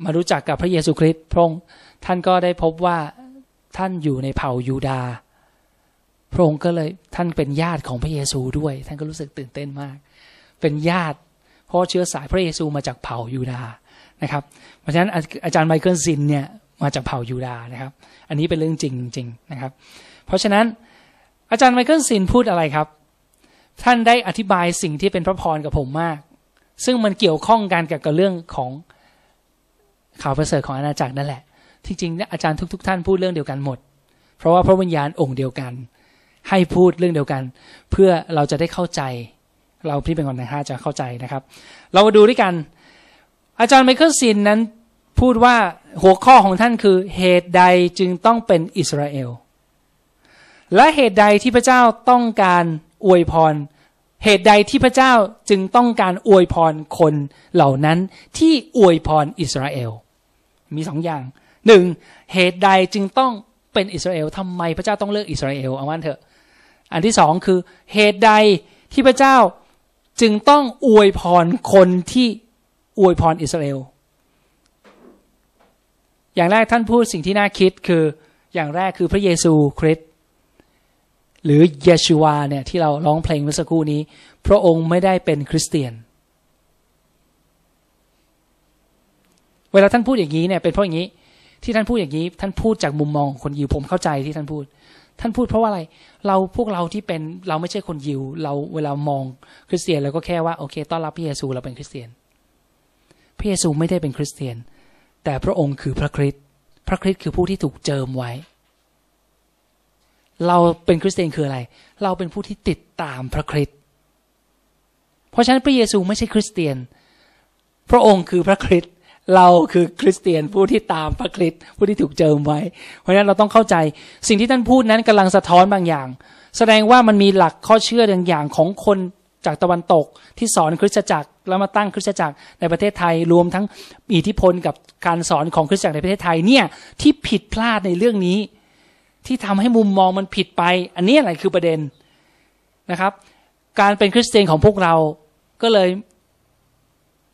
มารู้จักกับพระเยซูคริสต์พระองค์ท่านก็ได้พบว่าท่านอยู่ในเผ่ายูดาพระองค์ก็เลยท่านเป็นญาติของพระเยซูด้วย ท่านก็รู้สึกตื่นเต้นมาก เป็นญาติ เพราะเชื้อสายพระเยซูมาจากเผ่ายูดานะครับ เพราะฉะนั้นอาจารย์ไมเคิลซินเนี่ย มาจากเผ่ายูดาห์นะครับ อันนี้เป็นเรื่องจริงจริงนะครับ เพราะฉะนั้นอาจารย์ไมเคิลซินพูดอะไรครับ ท่านได้อธิบายสิ่งที่เป็นพระพรกับผมมาก ซึ่งมันเกี่ยวข้องกันกับเรื่องของข่าวประเสริฐของอาณาจักรนั่นแหละ ที่จริงอาจารย์ทุก ๆ ท่านพูดเรื่องเดียวกันหมด เพราะว่าพระวิญญาณองค์เดียวกัน ให้พูดเรื่องเดียวกัน เพื่อเราจะได้เข้าใจ เราพี่เป็นคนนะฮะจะเข้าใจนะครับ เรามาดูด้วยกัน อาจารย์ไมเคิลซินนั้น พูดว่าหัวข้อของท่านคือเหตุใดจึงต้องเป็นอิสราเอล และเหตุใดที่พระเจ้าต้องการอวยพร เหตุใดที่พระเจ้าจึงต้องการอวยพรคนเหล่านั้นที่อวยพรอิสราเอล มีสองอย่างหนึ่งเหตุใดจึงต้องเป็นอิสราเอลทำไมพระเจ้าต้องเลือกอิสราเอลเอาวันเถอะ อันที่สองคือเหตุใดที่พระเจ้าจึงต้องอวยพรคนที่อวยพรอิสราเอล อย่างแรกท่านพูดสิ่งที่น่าคิดคืออย่างแรกคือพระเยซูคริสต์หรือเยชูวาเนี่ยที่เราร้องเพลงเมื่อสักครู่นี้ พระองค์ไม่ได้เป็นคริสเตียน เวลาท่านพูดอย่างนี้เนี่ยเป็นเพราะอย่างนี้ ที่ท่านพูดอย่างนี้ ท่านพูดจากมุมมองคนยิวผมเข้าใจที่ท่านพูด ท่านพูดเพราะว่าอะไรเราพวกเราที่เป็นเราไม่ใช่คนยิว เราเวลามองคริสเตียนเราก็แค่ว่าโอเค ต้อนรับพระเยซูเราเป็นคริสเตียนพระเยซูไม่ได้เป็นคริสเตียน แต่พระองค์คือพระคริสต์พระคริสต์คือผู้ที่ถูกเจิมไว้ เราเป็นคริสเตียนคืออะไร เราเป็นผู้ที่ติดตามพระคริสต์เพราะฉะนั้นพระเยซูไม่ใช่คริสเตียน พระองค์คือพระคริสต์เราคือคริสเตียนผู้ที่ตามพระคริสต์ผู้ที่ถูกเจิมไว้ เพราะฉะนั้นเราต้องเข้าใจสิ่งที่ท่านพูดนั้นกำลังสะท้อนบางอย่าง แสดงว่ามันมีหลักข้อเชื่อบางอย่างของคนจากตะวันตกที่สอนคริสตจักร แล้วมาตั้งคริสตจักรในประเทศไทยรวมทั้งอิทธิพลกับการสอนของคริสตจักรในประเทศไทยเนี่ยที่ผิดพลาดในเรื่องนี้ ที่ทำให้มุมมองมันผิดไป อันนี้อะไรคือประเด็นนะครับ การเป็นคริสเตียนของพวกเราก็เลย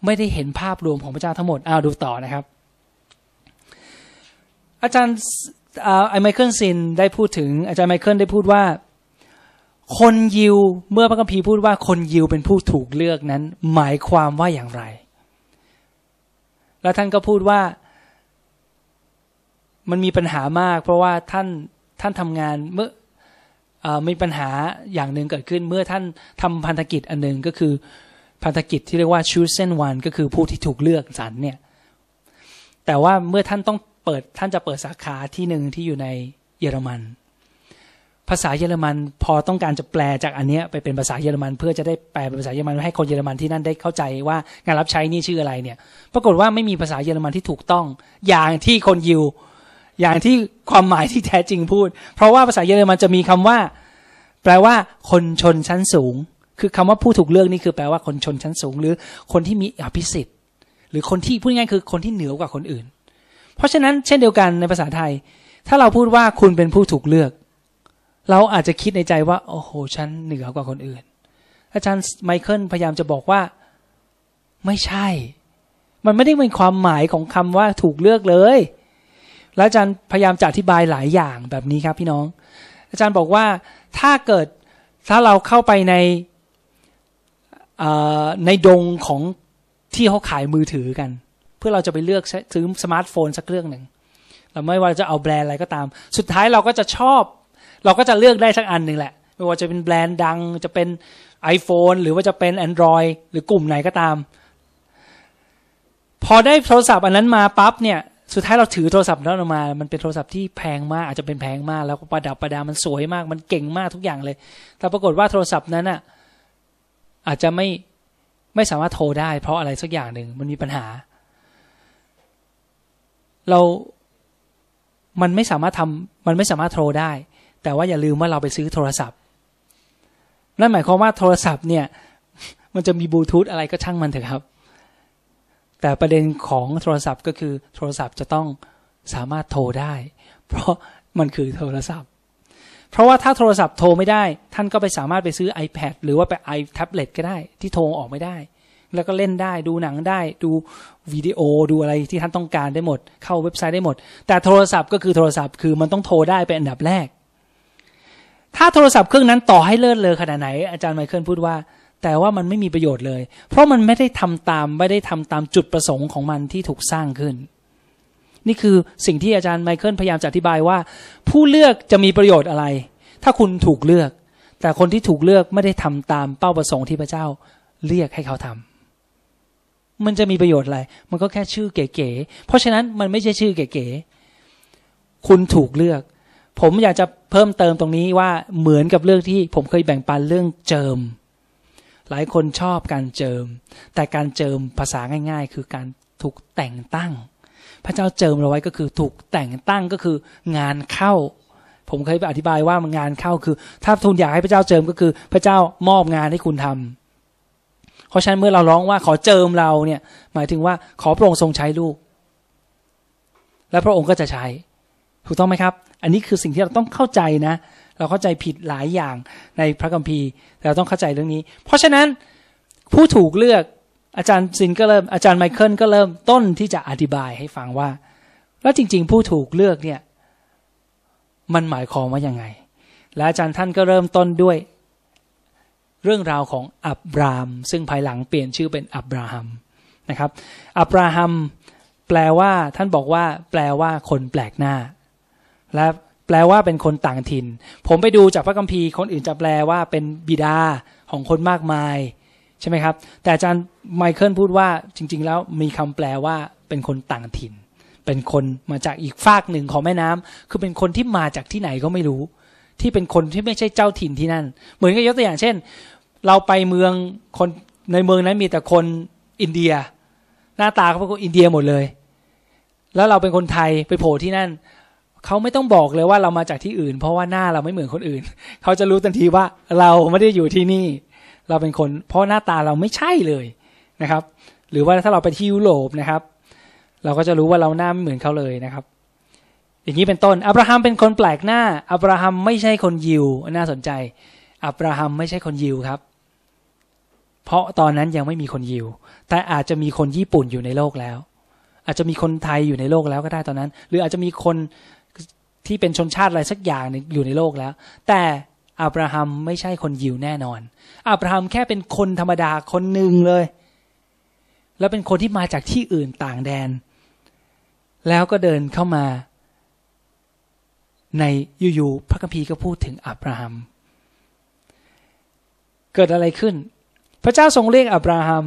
ไม่ได้เห็นภาพรวมของพระเจ้าทั้งหมดอ้าวดูต่อนะครับ อาจารย์ไอไมเคิลซินได้พูดถึงอาจารย์ไมเคิลได้พูดว่า คนยิวเมื่อพระคัมภีร์พูดว่าคนยิวเป็นผู้ถูกเลือกนั้น หมายความว่าอย่างไร แล้วท่านก็พูดว่ามันมีปัญหามาก เพราะว่าท่านท่านทำงานเมื่ออมีปัญหาอย่างหนึ่งเกิดขึ้น เมื่อท่านทำพันธกิจอันหนึ่งก็คือพันธกิจที่เรียกว่า chosen one ก็คือผู้ที่ถูกเลือกสรรเนี่ย แต่ว่าเมื่อท่านต้องเปิดท่านจะเปิดสาขาที่หนึ่งที่อยู่ในเยอรมัน ภาษาเยอรมันพอต้องการจะแปลจากอันนี้ไปเป็นภาษาเยอรมัน เพื่อจะได้แปลเป็นภาษาเยอรมันให้คนเยอรมันที่นั่นได้เข้าใจว่างานรับใช้นี่ชื่ออะไรเนี่ย ปรากฏว่าไม่มีภาษาเยอรมันที่ถูกต้อง อย่างที่คนยิว อย่างที่ความหมายที่แท้จริงพูด เพราะว่าภาษาเยอรมันจะมีคำว่า แปลว่าคนชนชั้นสูง คือคำว่าผู้ถูกเลือกนี่คือแปลว่าคนชนชั้นสูง หรือคนที่มีอภิสิทธิ์ หรือคนที่พูดง่ายคือคนที่เหนือกว่าคนอื่น เพราะฉะนั้นเช่นเดียวกันในภาษาไทย ถ้าเราพูดว่าคุณเป็นผู้ถูกเลือก เราอาจจะคิดในใจว่า โอ้โห ฉันเหนือกว่าคนอื่น อาจารย์ไมเคิลพยายามจะบอกว่า ไม่ใช่ มันไม่ได้เป็นความหมายของคำว่าถูกเลือกเลย และอาจารย์พยายามจะอธิบายหลายอย่างแบบนี้ครับพี่น้อง อาจารย์บอกว่าถ้าเกิดถ้าเราเข้าไปในในดงของที่เขาขายมือถือกัน เพื่อเราจะไปเลือกซื้อสมาร์ทโฟนสักเครื่องหนึ่งเราไม่ว่าจะเอาแบรนด์อะไรก็ตาม สุดท้ายเราก็จะชอบ เราก็จะเลือกได้สักอันหนึ่งแหละ ไม่ว่าจะเป็นแบรนด์ดังจะเป็น iPhone หรือว่าจะเป็น Android หรือกลุ่มไหนก็ตาม พอได้โทรศัพท์อันนั้นมาปั๊บเนี่ยสุดท้ายเราถือโทรศัพท์นั้นออกมา มันเป็นโทรศัพท์ที่แพงมากอาจจะเป็นแพงมาก แล้วก็ประดับประดา มันสวยมาก มันเก่งมากทุกอย่างเลย แต่ปรากฏว่าโทรศัพท์นั้นอะอาจจะไม่ไม่สามารถโทรได้ เพราะอะไรสักอย่างหนึ่งมันมีปัญหา เรา มันไม่สามารถทำมันไม่สามารถโทรได้ แต่ว่าอย่าลืมว่าเราไปซื้อโทรศัพท์ นั่นหมายความว่าโทรศัพท์เนี่ย มันจะมีบลูทูธอะไรก็ช่างมันเถอะครับ แต่ประเด็นของโทรศัพท์ก็คือโทรศัพท์จะต้องสามารถโทรได้ เพราะมันคือโทรศัพท์ เพราะว่าถ้าโทรศัพท์โทรไม่ได้ ท่านก็ไปสามารถไปซื้อ iPad หรือว่าไป iTablet ก็ได้ ที่โทรออกไม่ได้ แล้วก็เล่นได้ดูหนังได้ ดูวิดีโอดูอะไรที่ท่านต้องการได้หมด เข้าเว็บไซต์ได้หมด แต่โทรศัพท์ก็คือโทรศัพท์คือมันต้องโทรได้เป็นอันดับแรก ถ้าโทรศัพท์เครื่องนั้นต่อให้เลิศเลยขนาดไหน อาจารย์ไมเคิลพูดว่า แต่ว่ามันไม่มีประโยชน์เลย เพราะมันไม่ได้ทำตามไม่ได้ทำตามจุดประสงค์ของมันที่ถูกสร้างขึ้น นี่คือสิ่งที่อาจารย์ไมเคิลพยายามจะอธิบายว่า ผู้เลือกจะมีประโยชน์อะไร ถ้าคุณถูกเลือก แต่คนที่ถูกเลือกไม่ได้ทำตามเป้าประสงค์ที่พระเจ้าเรียกให้เขาทำมันจะมีประโยชน์อะไร มันก็แค่ชื่อเก๋ๆ เพราะฉะนั้นมันไม่ใช่ชื่อเก๋ๆ คุณถูกเลือก ผมอยากจะเพิ่มเติมตรงนี้ว่าเหมือนกับเรื่องที่ผมเคยแบ่งปันเรื่องเจิม หลายคนชอบการเจิม แต่การเจิมภาษาง่าย ๆ คือการถูกแต่งตั้ง พระเจ้าเจิมเราไว้ก็คือถูกแต่งตั้งก็คืองานเข้า ผมเคยไปอธิบายว่างานเข้าคือ ถ้าทุนอยากให้พระเจ้าเจิมก็คือ พระเจ้ามอบงานให้คุณทำเพราะฉะนั้นเมื่อเราร้องว่าขอเจิมเราเนี่ย หมายถึงว่าขอพระองค์ทรงใช้ลูก และพระองค์ก็จะใช้ ถูกต้องไหมครับ อันนี้คือสิ่งที่เราต้องเข้าใจนะ เราเข้าใจผิดหลายอย่างในพระคัมภีร์แต่เราต้องเข้าใจเรื่องนี้ เพราะฉะนั้นผู้ถูกเลือกอาจารย์ซินก็เริ่มอาจารย์ไมเคิลก็เริ่มต้นที่จะอธิบายให้ฟังว่า แล้วจริง ๆ ผู้ถูกเลือกเนี่ย มันหมายความว่ายังไง และอาจารย์ท่านก็เริ่มต้นด้วย เรื่องราวของอับราม ซึ่งภายหลังเปลี่ยนชื่อเป็นอับราฮัมนะครับ อับราฮัมแปลว่าท่านบอกว่า แปลว่าคนแปลกหน้า และแปลว่าเป็นคนต่างถิ่น ผมไปดูจากพระคัมภีร์คนอื่นจะแปลว่าเป็นบิดาของคนมากมายใช่ไหมครับ แต่อาจารย์ไมเคิลพูดว่าจริง ๆ แล้วมีคำแปลว่าเป็นคนต่างถิ่น เป็นคนมาจากอีกฝากหนึ่งของแม่น้ำคือเป็นคนที่มาจากที่ไหนก็ไม่รู้ ที่เป็นคนที่ไม่ใช่เจ้าถิ่นที่นั่น เหมือนกับยกตัวอย่างเช่น เราไปเมืองคนในเมืองนั้นมีแต่คนอินเดีย หน้าตาเขาเป็นคนอินเดียหมดเลย แล้วเราเป็นคนไทยไปโผล่ที่นั่น เขาไม่ต้องบอกเลยว่าเรามาจากที่อื่น เพราะว่าหน้าเราไม่เหมือนคนอื่น เขาจะรู้ทันทีว่าเราไม่ได้อยู่ที่นี่ เราเป็นคน เพราะหน้าตาเราไม่ใช่เลยนะครับ หรือว่าถ้าเราไปที่ยุโรปนะครับ เราก็จะรู้ว่าเราหน้าไม่เหมือนเขาเลยนะครับ อย่างนี้เป็นต้น อับราฮัมเป็นคนแปลกหน้า อับราฮัมไม่ใช่คนยิว น่าสนใจ อับราฮัมไม่ใช่คนยิวครับ เพราะตอนนั้นยังไม่มีคนยิว แต่อาจจะมีคนญี่ปุ่นอยู่ในโลกแล้ว อาจจะมีคนไทยอยู่ในโลกแล้วก็ได้ตอนนั้น หรืออาจจะมีคน ที่เป็นชนชาติอะไรสักอย่างอยู่ในโลกแล้ว แต่อับราฮัมไม่ใช่คนยิวแน่นอน อับราฮัมแค่เป็นคนธรรมดาคนหนึ่งเลย แล้วเป็นคนที่มาจากที่อื่นต่างแดน แล้วก็เดินเข้ามา ในอยู่ๆพระคัมภีร์ก็พูดถึงอับราฮัม เกิดอะไรขึ้น พระเจ้าทรงเรียกอับราฮัม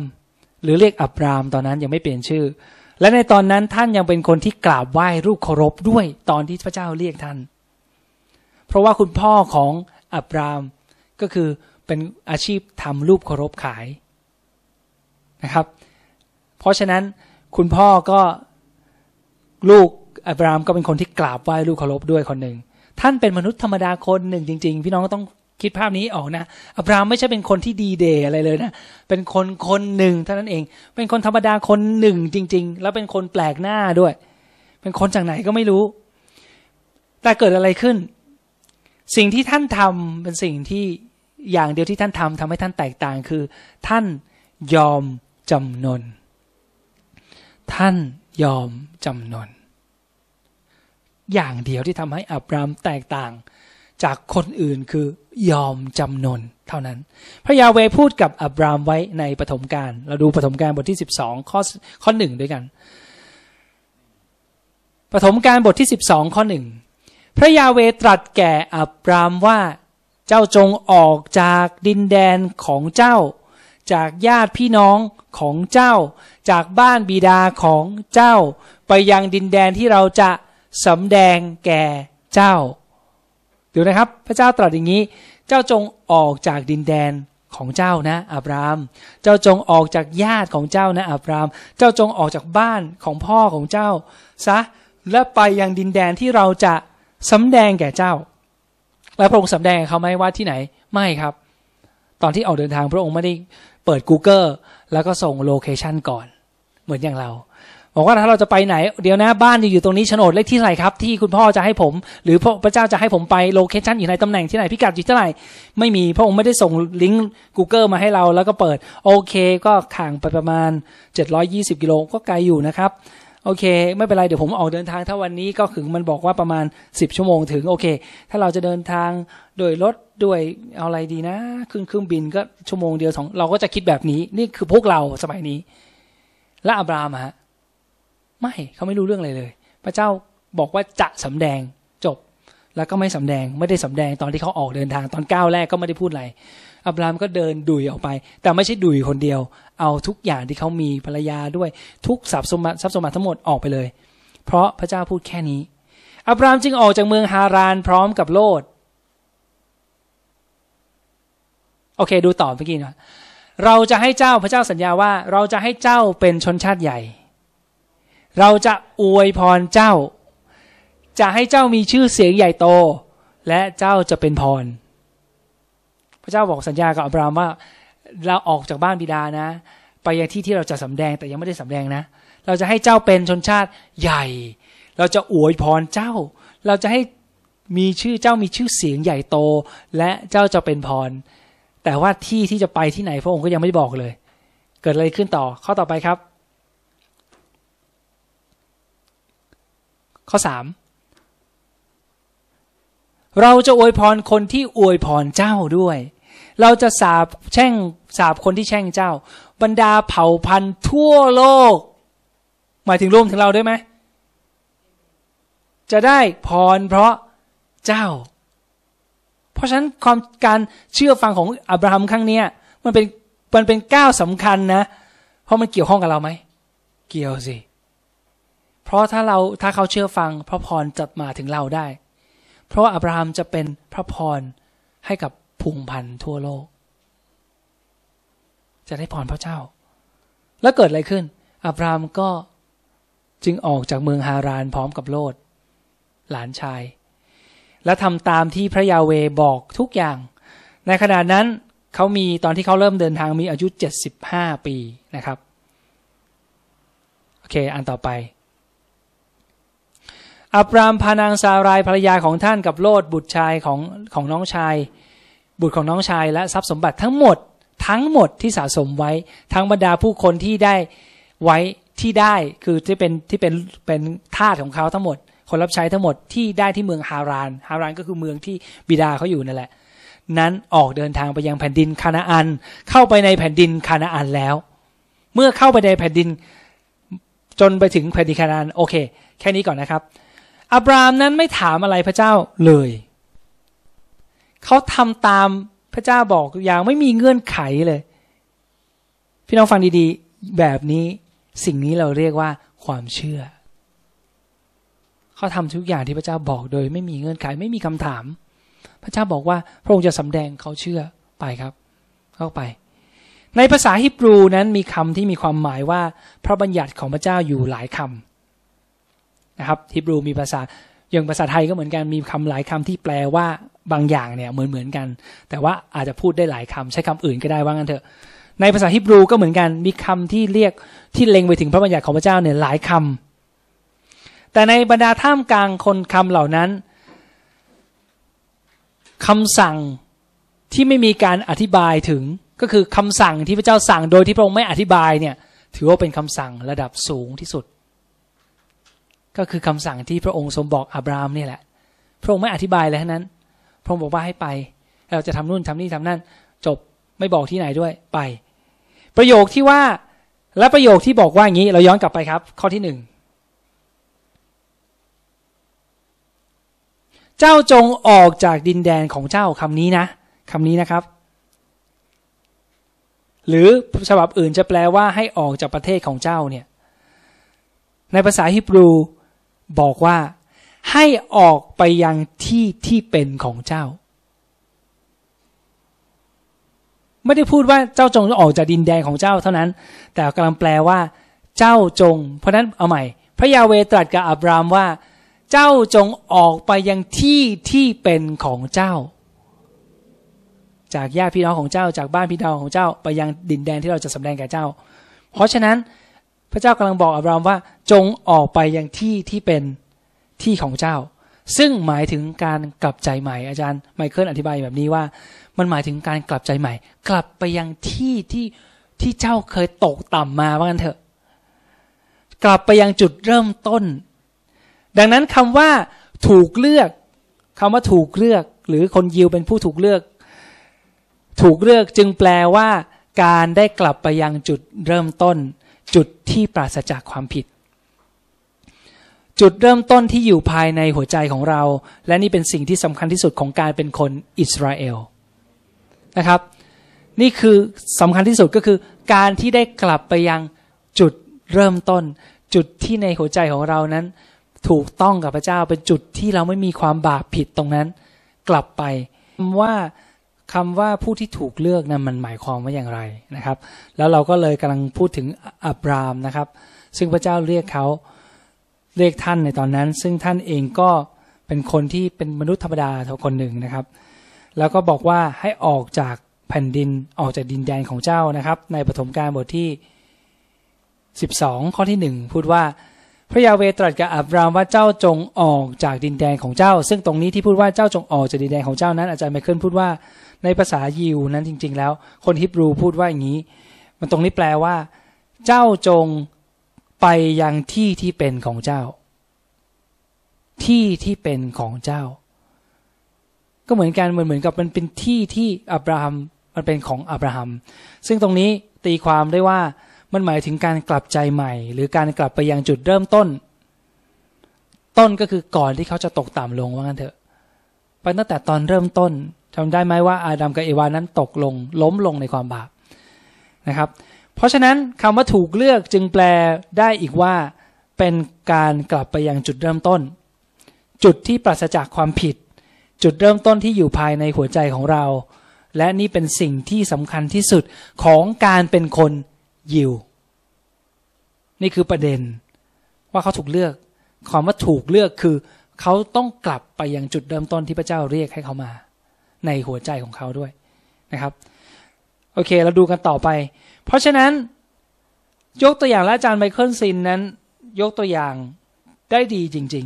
หรือเรียกอับรามตอนนั้นยังไม่เปลี่ยนชื่อ และในตอนนั้นท่านยังเป็นคนที่กราบไหว้รูปเคารพด้วยตอนที่พระเจ้าเรียกท่าน เพราะว่าคุณพ่อของอับรามก็คือเป็นอาชีพทำรูปเคารพขายนะครับ เพราะฉะนั้นคุณพ่อก็ลูกอับรามก็เป็นคนที่กราบไหว้ลูกเคารพด้วยคนหนึ่งท่านเป็นมนุษย์ธรรมดาคนหนึ่งจริง ๆ พี่น้องต้อง คิดภาพนี้ออกนะอับรามไม่ใช่เป็นคนที่ดีเดย์อะไรเลยนะ เป็นคนคนหนึ่งเท่านั้นเอง เป็นคนธรรมดาคนหนึ่งจริง ๆ แล้วเป็นคนแปลกหน้าด้วย เป็นคนจากไหนก็ไม่รู้ แต่เกิดอะไรขึ้น สิ่งที่ท่านทำเป็นสิ่งที่อย่างเดียวที่ท่านทำทำให้ท่านแตกต่างคือ ท่านยอมจำนน ท่านยอมจำนน อย่างเดียวที่ทำให้อับรามแตกต่าง จากคนอื่นคือยอมจำนนเท่านั้น พระยาเวพูดกับอับรามไว้ในปฐมกาลเราดูปฐมกาลบทที่สิบสองข้อข้อหนึ่งด้วยกันปฐมกาลบทที่สิบสองข้อหนึ่งพระยาเวตรัสแก่อับรามว่าเจ้าจงออกจากดินแดนของเจ้า จากญาติพี่น้องของเจ้า จากบ้านบิดาของเจ้า ไปยังดินแดนที่เราจะสำแดงแก่เจ้า ดูนะครับ พระเจ้าตรัสอย่างนี้ เจ้าจงออกจากดินแดนของเจ้านะอับราม เจ้าจงออกจากญาติของเจ้านะอับราม เจ้าจงออกจากบ้านของพ่อของเจ้าซะและไปยังดินแดนที่เราจะสำแดงแก่เจ้า แล้วพระองค์สำแดงเขาไหมว่าที่ไหนไม่ครับ ตอนที่ออกเดินทางพระองค์ไม่ได้เปิด Google แล้วก็ส่งโลเคชันก่อน เหมือนอย่างเรา บอกว่าถ้าเราจะไปไหนเดี๋ยวนะบ้านอยู่ตรงนี้โฉนดเลขที่ไหร่ครับที่คุณพ่อจะให้ผม หรือพระเจ้าจะให้ผมไปโลเคชันอยู่ในตำแหน่งที่ไหนพิกัดอยู่ที่ไหนไม่มีพระองค์ไม่ได้ส่งลิงก์ Google มาให้เราแล้วก็เปิด โอเคก็ข่างไปประมาณ 720กิโลก็ไกลอยู่นะครับโอเค ไม่เป็นไร เดี๋ยวผมออกเดินทางถ้าวันนี้ก็ถึงมันบอกว่าประมาณ 10 ชั่วโมงถึง โอเค ถ้าเราจะเดินทางโดยรถด้วยเอาอะไรดีนะขึ้นเครื่องบินก็ชั่วโมงเดียวสองเราก็จะคิดแบบนี้ นี่คือพวกเราสมัยนี้ และอับรามฮะ ไม่เขาไม่รู้เรื่องอะไรเลย พระเจ้าบอกว่าจะสำแดงจบ แล้วก็ไม่สำแดงไม่ได้สำแดงตอนที่เขาออกเดินทางตอนก้าวแรกก็ไม่ได้พูดอะไรอับรามก็เดินดุยออกไป แต่ไม่ใช่ดุยคนเดียว เอาทุกอย่างที่เขามีภรรยาด้วยทุกทรัพย์สมบัติทรัพย์สมบัติทั้งหมดออกไปเลย เพราะพระเจ้าพูดแค่นี้ อับรามจึงออกจากเมืองฮารานพร้อมกับโลดโอเค ดูต่อเมื่อกี้นะเราจะให้เจ้าพระเจ้าสัญญาว่า เราจะให้เจ้าเป็นชนชาติใหญ่ เราจะอวยพรเจ้า จะให้เจ้ามีชื่อเสียงใหญ่โต และเจ้าจะเป็นพร พระเจ้าบอกสัญญากับอับรามว่า เราออกจากบ้านบิดานะ ไปยังที่ที่เราจะสำแดงแต่ยังไม่ได้สำแดงนะ เราจะให้เจ้าเป็นชนชาติใหญ่ เราจะอวยพรเจ้า เราจะให้มีชื่อเจ้ามีชื่อเสียงใหญ่โต และเจ้าจะเป็นพร แต่ว่าที่ที่จะไปที่ไหนพระองค์ก็ยังไม่บอกเลย เกิดอะไรขึ้นต่อข้อต่อไปครับ ข้อสามเราจะอวยพรคนที่อวยพรเจ้าด้วย เราจะสาบแช่งสาบคนที่แช่งเจ้า บรรดาเผ่าพันธุ์ทั่วโลก หมายถึงรวมถึงเราด้วยไหม จะได้พรเพราะเจ้า เพราะฉะนั้นความการเชื่อฟังของอับราฮัมครั้งนี้มันเป็นมันเป็นก้าวสำคัญนะ เพราะมันเกี่ยวข้องกับเราไหม เกี่ยวสิเราะถ้าเราถ้าเขาเชื่อฟังพระพรจะมาถึงเราได้ เพราะอับราฮัมจะเป็นพระพรให้กับพุงพันธ์ทั่วโลก จะได้พรพระเจ้า แล้วเกิดอะไรขึ้น อับราฮัมก็จึงออกจากเมืองฮารานพร้อมกับโลด หลานชาย และทำตามที่พระยาเวบอกทุกอย่าง ในขณะนั้นเขามีตอนที่เขาเริ่มเดินทางมีอายุ 75 ปีนะครับ โอเค อันต่อไป อับรามพานางซารายภรรยาของท่านกับโลดบุตรชายของของน้องชาย บุตรของน้องชายและทรัพย์สมบัติทั้งหมด ทั้งหมดที่สะสมไว้ ทั้งบรรดาผู้คนที่ได้ไว้ที่ได้คือที่เป็นที่เป็นเป็นทาสของเขาทั้งหมด คนรับใช้ทั้งหมดที่ได้ที่เมืองฮาราน ฮารานก็คือเมืองที่บิดาเขาอยู่นั่นแหละ นั้นออกเดินทางไปยังแผ่นดินคานาอัน เข้าไปในแผ่นดินคานาอันแล้ว เมื่อเข้าไปในแผ่นดินจนไปถึงแผ่นดินคานาอันโอเค แค่นี้ก่อนนะครับ อับรามนั้นไม่ถามอะไรพระเจ้าเลย เขาทำตามพระเจ้าบอกอย่างไม่มีเงื่อนไขเลย พี่น้องฟังดีๆ แบบนี้สิ่งนี้เราเรียกว่าความเชื่อ เขาทำทุกอย่างที่พระเจ้าบอกโดย ไม่มีเงื่อนไขไม่มีคำถาม พระเจ้าบอกว่าพระองค์จะสำแดงเขาเชื่อไปครับ เข้าไป ในภาษาฮิบรูนั้นมีคำที่มีความหมายว่า พระบัญญัติของพระเจ้าอยู่หลายคำ นะครับฮิบรูมีภาษาอย่างภาษาไทยก็เหมือนกันมีคำหลายคำที่แปลว่าบางอย่างเนี่ยเหมือนเหมือนกัน แต่ว่าอาจจะพูดได้หลายคำใช้คำอื่นก็ได้ว่างั้นเถอะในภาษาฮิบรูก็เหมือนกันมีคำที่เรียกที่เล็งไปถึงพระบัญญัติของพระเจ้าเนี่ยหลายคำแต่ในบรรดาท่ามกลางคนคำเหล่านั้นคำสั่งที่ไม่มีการอธิบายถึงก็คือคำสั่งที่พระเจ้าสั่งโดยที่พระองค์ไม่อธิบายเนี่ยถือว่าเป็นคำสั่งระดับสูงที่สุด ก็คือคำสั่งที่พระองค์ทรงบอกอับราฮัมนี่แหละ พระองค์ไม่อธิบายเลยทั้งนั้น พระองค์บอกว่าให้ไป เราจะทำนู่นทำนี่ทำนั่น จบไม่บอกที่ไหนด้วยไป ประโยคที่ว่าและประโยคที่บอกว่าอย่างนี้เราย้อนกลับไปครับ ข้อที่หนึ่งเจ้าจงออกจากดินแดนของเจ้าคำนี้นะคำนี้นะครับ หรือฉบับอื่นจะแปลว่าให้ออกจากประเทศของเจ้าเนี่ยในภาษาฮิบรู บอกว่าให้ออกไปยังที่ที่เป็นของเจ้า ไม่ได้พูดว่าเจ้าจงออกจากดินแดนของเจ้าเท่านั้น แต่กำลังแปลว่า เจ้าจง เพราะนั้นเอาใหม่ พระยาเวตรัสกับอับรามว่า เจ้าจงออกไปยังที่ที่เป็นของเจ้า จากญาติพี่น้องของเจ้าจากบ้านพี่น้องของเจ้า ไปยังดินแดนที่เราจะสำแดงแก่เจ้า เพราะฉะนั้น พระเจ้ากำลังบอกอับรามว่าจงออกไปยังที่ที่เป็นที่ของเจ้า ซึ่งหมายถึงการกลับใจใหม่ อาจารย์ไมเคิลอธิบายแบบนี้ว่า มันหมายถึงการกลับใจใหม่ กลับไปยังที่ที่ที่เจ้าเคยตกต่ำมาว่ากันเถอะ กลับไปยังจุดเริ่มต้น ดังนั้นคำว่าถูกเลือกคำว่าถูกเลือก หรือคนยิวเป็นผู้ถูกเลือก ถูกเลือกจึงแปลว่าการได้กลับไปยังจุดเริ่มต้น จุดที่ปราศจากความผิด จุดเริ่มต้นที่อยู่ภายในหัวใจของเรา และนี่เป็นสิ่งที่สำคัญที่สุดของการเป็นคนอิสราเอลนะครับ นี่คือสำคัญที่สุดก็คือ การที่ได้กลับไปยังจุดเริ่มต้น จุดที่ในหัวใจของเรานั้น ถูกต้องกับพระเจ้าเป็นจุดที่เราไม่มีความบาปผิดตรงนั้น กลับไปว่า คำว่าผู้ที่ถูกเลือกนั้นมันหมายความว่าอย่างไรนะครับ แล้วเราก็เลยกำลังพูดถึงอับรามนะครับ ซึ่งพระเจ้าเรียกเขาเรียกท่านในตอนนั้น ซึ่งท่านเองก็เป็นคนที่เป็นมนุษย์ธรรมดาเท่าคนหนึ่งนะครับ แล้วก็บอกว่าให้ออกจากแผ่นดินออกจากดินแดนของเจ้านะครับ ในปฐมกาลบทที่ 12 ข้อที่ 1 พูดว่าพระยาเวตรัสกับอับรามว่าเจ้าจงออกจากดินแดนของเจ้า ซึ่งตรงนี้ที่พูดว่าเจ้าจงออกจากดินแดนของเจ้านั้นอาจารย์ไมเคิลพูดว่า ในภาษายิวนั้นจริง ๆ แล้ว คนฮิบรูพูดว่าอย่างนี้ มันตรงนี้แปลว่า เจ้าจงไปยังที่ที่เป็นของเจ้า ที่ที่เป็นของเจ้า ก็เหมือนกันเหมือนเหมือนกับมันเป็นที่ที่อับราฮัมมันเป็นของอับราฮัม ซึ่งตรงนี้ตีความได้ว่ามันหมายถึงการกลับใจใหม่ หรือการกลับไปยังจุดเริ่มต้น ต้นก็คือก่อนที่เขาจะตกต่ำลงว่างั้นเถอะ ไปตั้งแต่ตอนเริ่มต้น จำได้ไหมว่าอาดัมกับเอวานั้นตกลง ล้มลงในความบาปนะครับ เพราะฉะนั้นคำว่าถูกเลือกจึงแปลได้อีกว่าเป็นการกลับไปยังจุดเริ่มต้น จุดที่ปราศจากความผิด จุดเริ่มต้นที่อยู่ภายในหัวใจของเรา และนี่เป็นสิ่งที่สำคัญที่สุดของการเป็นคนยิว นี่คือประเด็นว่าเขาถูกเลือกความว่าถูกเลือกคือ เขาต้องกลับไปยังจุดเริ่มต้นที่พระเจ้าเรียกให้เขามา ในหัวใจของเขาด้วยนะครับ โอเค เราดูกันต่อไป เพราะฉะนั้น ยกตัวอย่างและอาจารย์ไมเคิลซินนั้น ยกตัวอย่างได้ดีจริง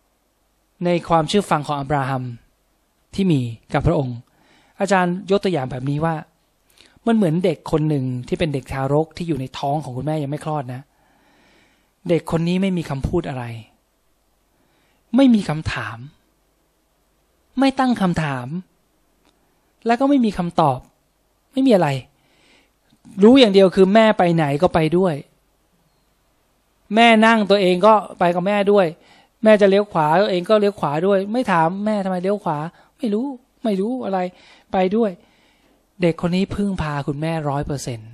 ๆ ในความเชื่อฟังของอับราฮัมที่มีกับพระองค์ อาจารย์ยกตัวอย่างแบบนี้ว่า มันเหมือนเด็กคนหนึ่งที่เป็นเด็กทารกที่อยู่ในท้องของคุณแม่ยังไม่คลอดนะ เด็กคนนี้ไม่มีคำพูดอะไร ไม่มีคำถาม ไม่ตั้งคำถาม แล้วก็ไม่มีคำตอบ ไม่มีอะไร รู้อย่างเดียวคือแม่ไปไหนก็ไปด้วย แม่นั่งตัวเองก็ไปกับแม่ด้วย แม่จะเลี้ยวขวาตัวเองก็เลี้ยวขวาด้วย ไม่ถามแม่ทำไมเลี้ยวขวา ไม่รู้ ไม่รู้อะไร ไปด้วย เด็กคนนี้พึ่งพาคุณแม่ร้อยเปอร์เซ็นต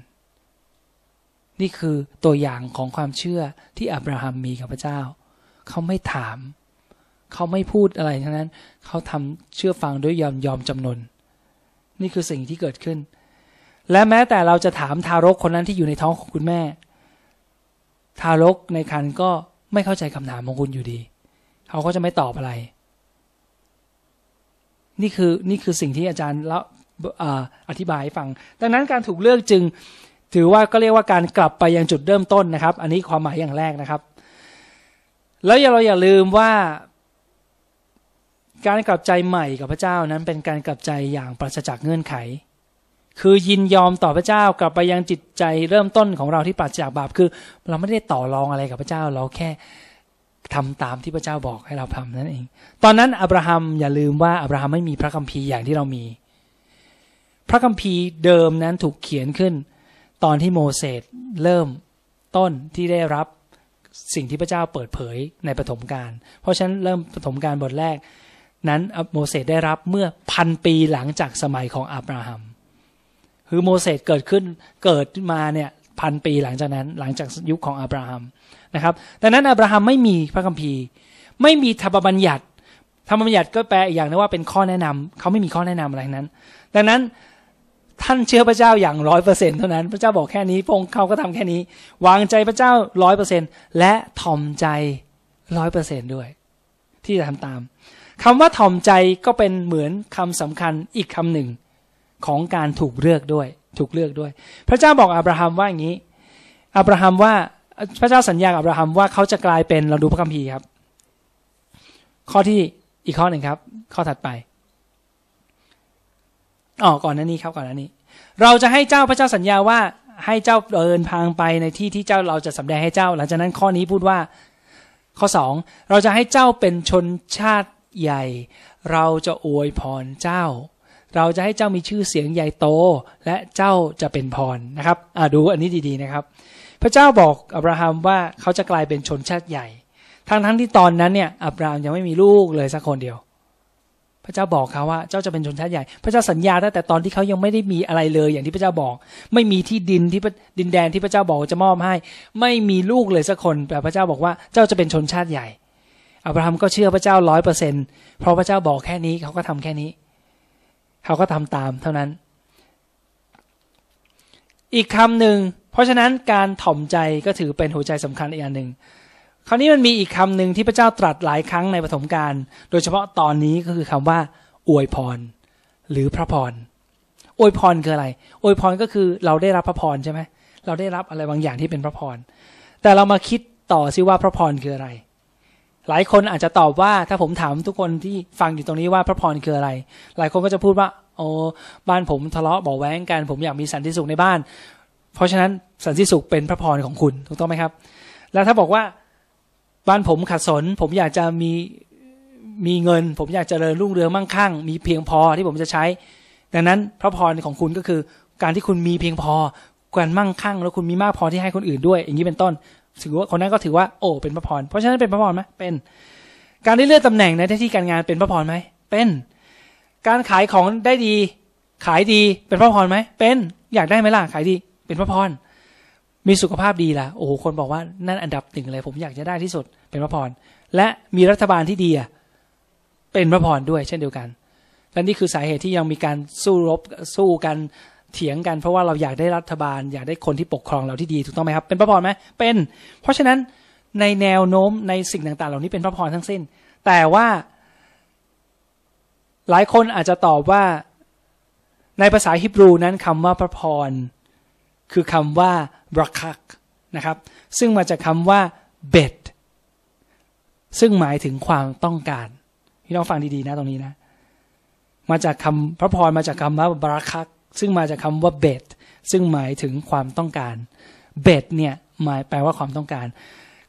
นี่คือตัวอย่างของความเชื่อที่อับราฮัมมีกับพระเจ้า เขาไม่ถาม เขาไม่พูดอะไรทั้งนั้น เขาทำเชื่อฟังด้วยยอมยอมจำนน นี่คือสิ่งที่เกิดขึ้น และแม้แต่เราจะถามทารกคนนั้นที่อยู่ในท้องของคุณแม่ ทารกในครรภ์ก็ไม่เข้าใจคำถามของคุณอยู่ดี เขาก็จะไม่ตอบอะไร นี่คือนี่คือสิ่งที่อาจารย์แล้วอธิบายให้ฟัง ดังนั้นการถูกเลือกจึงถือว่าก็เรียกว่าการกลับไปยังจุดเริ่มต้นนะครับ อันนี้ความหมายอย่างแรกนะครับ แล้วอย่าเราอย่าลืมว่า การกลับใจใหม่กับพระเจ้านั้นเป็นการกลับใจอย่างปราศจากเงื่อนไข คือยินยอมต่อพระเจ้ากลับไปยังจิตใจเริ่มต้นของเราที่ปราศจากบาปคือ เราไม่ได้ต่อรองอะไรกับพระเจ้าเราแค่ทำตามที่พระเจ้าบอกให้เราทำนั่นเอง ตอนนั้นอับราฮัมอย่าลืมว่าอับราฮัมไม่มีพระคัมภีร์อย่างที่เรามี พระคัมภีร์เดิมนั้นถูกเขียนขึ้น ตอนที่โมเสสเริ่มต้นที่ได้รับสิ่งที่พระเจ้าเปิดเผยในปฐมกาลเพราะฉะนั้นเริ่มปฐมกาลบทแรก นั้นโมเสสได้รับเมื่อพันปีหลังจากสมัยของอับราฮัม คือโมเสสเกิดขึ้นเกิดมาเนี่ยพันปีหลังจากนั้นหลังจากยุคของอับราฮัมนะครับดังนั้นอับราฮัมไม่มีพระคัมภีร์ ไม่มีธรรมบัญญัติธรรมบัญญัติก็แปลอีกอย่างนึงว่าเป็นข้อแนะนำเขาไม่มีข้อแนะนำอะไรนั้น ดังนั้นท่านเชื่อพระเจ้าอย่างร้อยเปอร์เซ็นเท่านั้น พระเจ้าบอกแค่นี้พงเขาก็ทำแค่นี้ วางใจพระเจ้าร้อยเปอร์เซ็นและถ่อมใจร้อยเปอร์เซ็นด้วย ที่จะทำตาม คำว่าถ่อมใจก็เป็นเหมือนคำสำคัญอีกคำหนึ่งของการถูกเลือกด้วย ถูกเลือกด้วย พระเจ้าบอกอับราฮัมว่าอย่างนี้อับราฮัมว่าพระเจ้าสัญญากับอับราฮัมว่าเขาจะกลายเป็นเราดูพระคัมภีร์ครับ ข้อที่อีกข้อหนึ่งครับ ข้อถัดไปอ๋อก่อนหน้านี้ครับก่อนหน้านี้ เราจะให้เจ้าพระเจ้าสัญญาว่าให้เจ้าเดินทางไปในที่ที่เจ้าเราจะสำแดงให้เจ้า หลังจากนั้นข้อนี้พูดว่า ข้อสองเราจะให้เจ้าเป็นชนชาติ ใหญ่ เราจะอวยพรเจ้า เราจะให้เจ้ามีชื่อเสียงใหญ่โต และเจ้าจะเป็นพรนะครับอ่าดูอันนี้ดีๆนะครับ พระเจ้าบอกอับราฮัมว่าเขาจะกลายเป็นชนชาติใหญ่ ทั้งทั้งที่ตอนนั้นเนี่ยอับราฮัมยังไม่มีลูกเลยสักคนเดียว พระเจ้าบอกเขาว่าเจ้าจะเป็นชนชาติใหญ่ พระเจ้าสัญญาตั้งแต่ตอนที่เขายังไม่ได้มีอะไรเลย อย่างที่พระเจ้าบอก ไม่มีที่ดินที่ดินแดนที่พระเจ้าบอกจะมอบให้ ไม่มีลูกเลยสักคน แต่พระเจ้าบอกว่าเจ้าจะเป็นชนชาติใหญ่ อับราฮัมก็เชื่อพระเจ้าร้อยเปอร์เซ็นเพราะพระเจ้าบอกแค่นี้เขาก็ทำแค่นี้ เขาก็ทำตามเท่านั้น อีกคำหนึ่ง เพราะฉะนั้นการถ่อมใจก็ถือเป็นหัวใจสำคัญอีกอันหนึ่งคราวนี้มันมีอีกคำหนึ่งที่พระเจ้าตรัสหลายครั้งในปฐมกาลโดยเฉพาะตอนนี้ก็คือคำว่า อวยพร หรือพระพร อวยพรคืออะไร อวยพรก็คือเราได้รับพระพรใช่ไหมเราได้รับอะไรบางอย่างที่เป็นพระพร แต่เรามาคิดต่อซิว่าพระพรคืออะไร หลายคนอาจจะตอบว่าถ้าผมถามทุกคนที่ฟังอยู่ตรงนี้ว่าพระพรคืออะไร หลายคนก็จะพูดว่า โอ้บ้านผมทะเลาะเบาแว้งกันผมอยากมีสันติสุขในบ้าน เพราะฉะนั้นสันติสุขเป็นพระพรของคุณถูกต้องไหมครับ แล้วถ้าบอกว่าบ้านผมขัดสน ผมอยากจะมีมีเงิน ผมอยากจเจริญรุ่งเรืองมั่งคั่ง มีเพียงพอที่ผมจะใช้ ดังนั้นพระพรของคุณก็คือ การที่คุณมีเพียงพอการมั่งคั่ง แล้วคุณมีมากพอที่ให้คนอื่นด้วย อย่างนี้เป็นต้น ถือว่าคนนั้นก็ถือว่าโอ้เป็นพระพรเพราะฉะนั้นเป็นพระพรไหมเป็นการได้เลื่อนตำแหน่งในที่การงานเป็นพระพรไหมเป็น การขายของได้ดี ขายดีเป็นพระพรไหมเป็นอยากได้ไหมล่ะขายดี เป็นพระพรมีสุขภาพดีล่ะโอ้โหคนบอกว่านั่นอันดับหนึ่งเลยผมอยากจะได้ที่สุดเป็นพระพรและมีรัฐบาลที่ดีอะเป็นพระพรด้วย เช่นเดียวกันและนี่คือสาเหตุที่ยังมีการสู้รบสู้กัน เถียงกันเพราะว่าเราอยากได้รัฐบาล อยากได้คนที่ปกครองเราที่ดีถูกต้องไหมครับ เป็นพระพรไหมเป็น เพราะฉะนั้นในแนวโน้มในสิ่งต่างๆ เหล่านี้เป็นพระพรทั้งสิ้น แต่ว่า หลายคนอาจจะตอบว่าในภาษาฮิบรูนั้นคำว่าพระพร คือคำว่าบรักคักนะครับ ซึ่งมาจากคาว่าเบ็ดซึ่งหมายถึงความต้องการพี่น้องฟังดีๆนะตรงนี้นะ มาจากคำพระพรมาจากคำว่าบรัคัก ซึ่งมาจากคาว่าเบ็ดซึ่งหมายถึงความต้องการเบ็ดเนี่ยหมายแปลว่าความต้องการ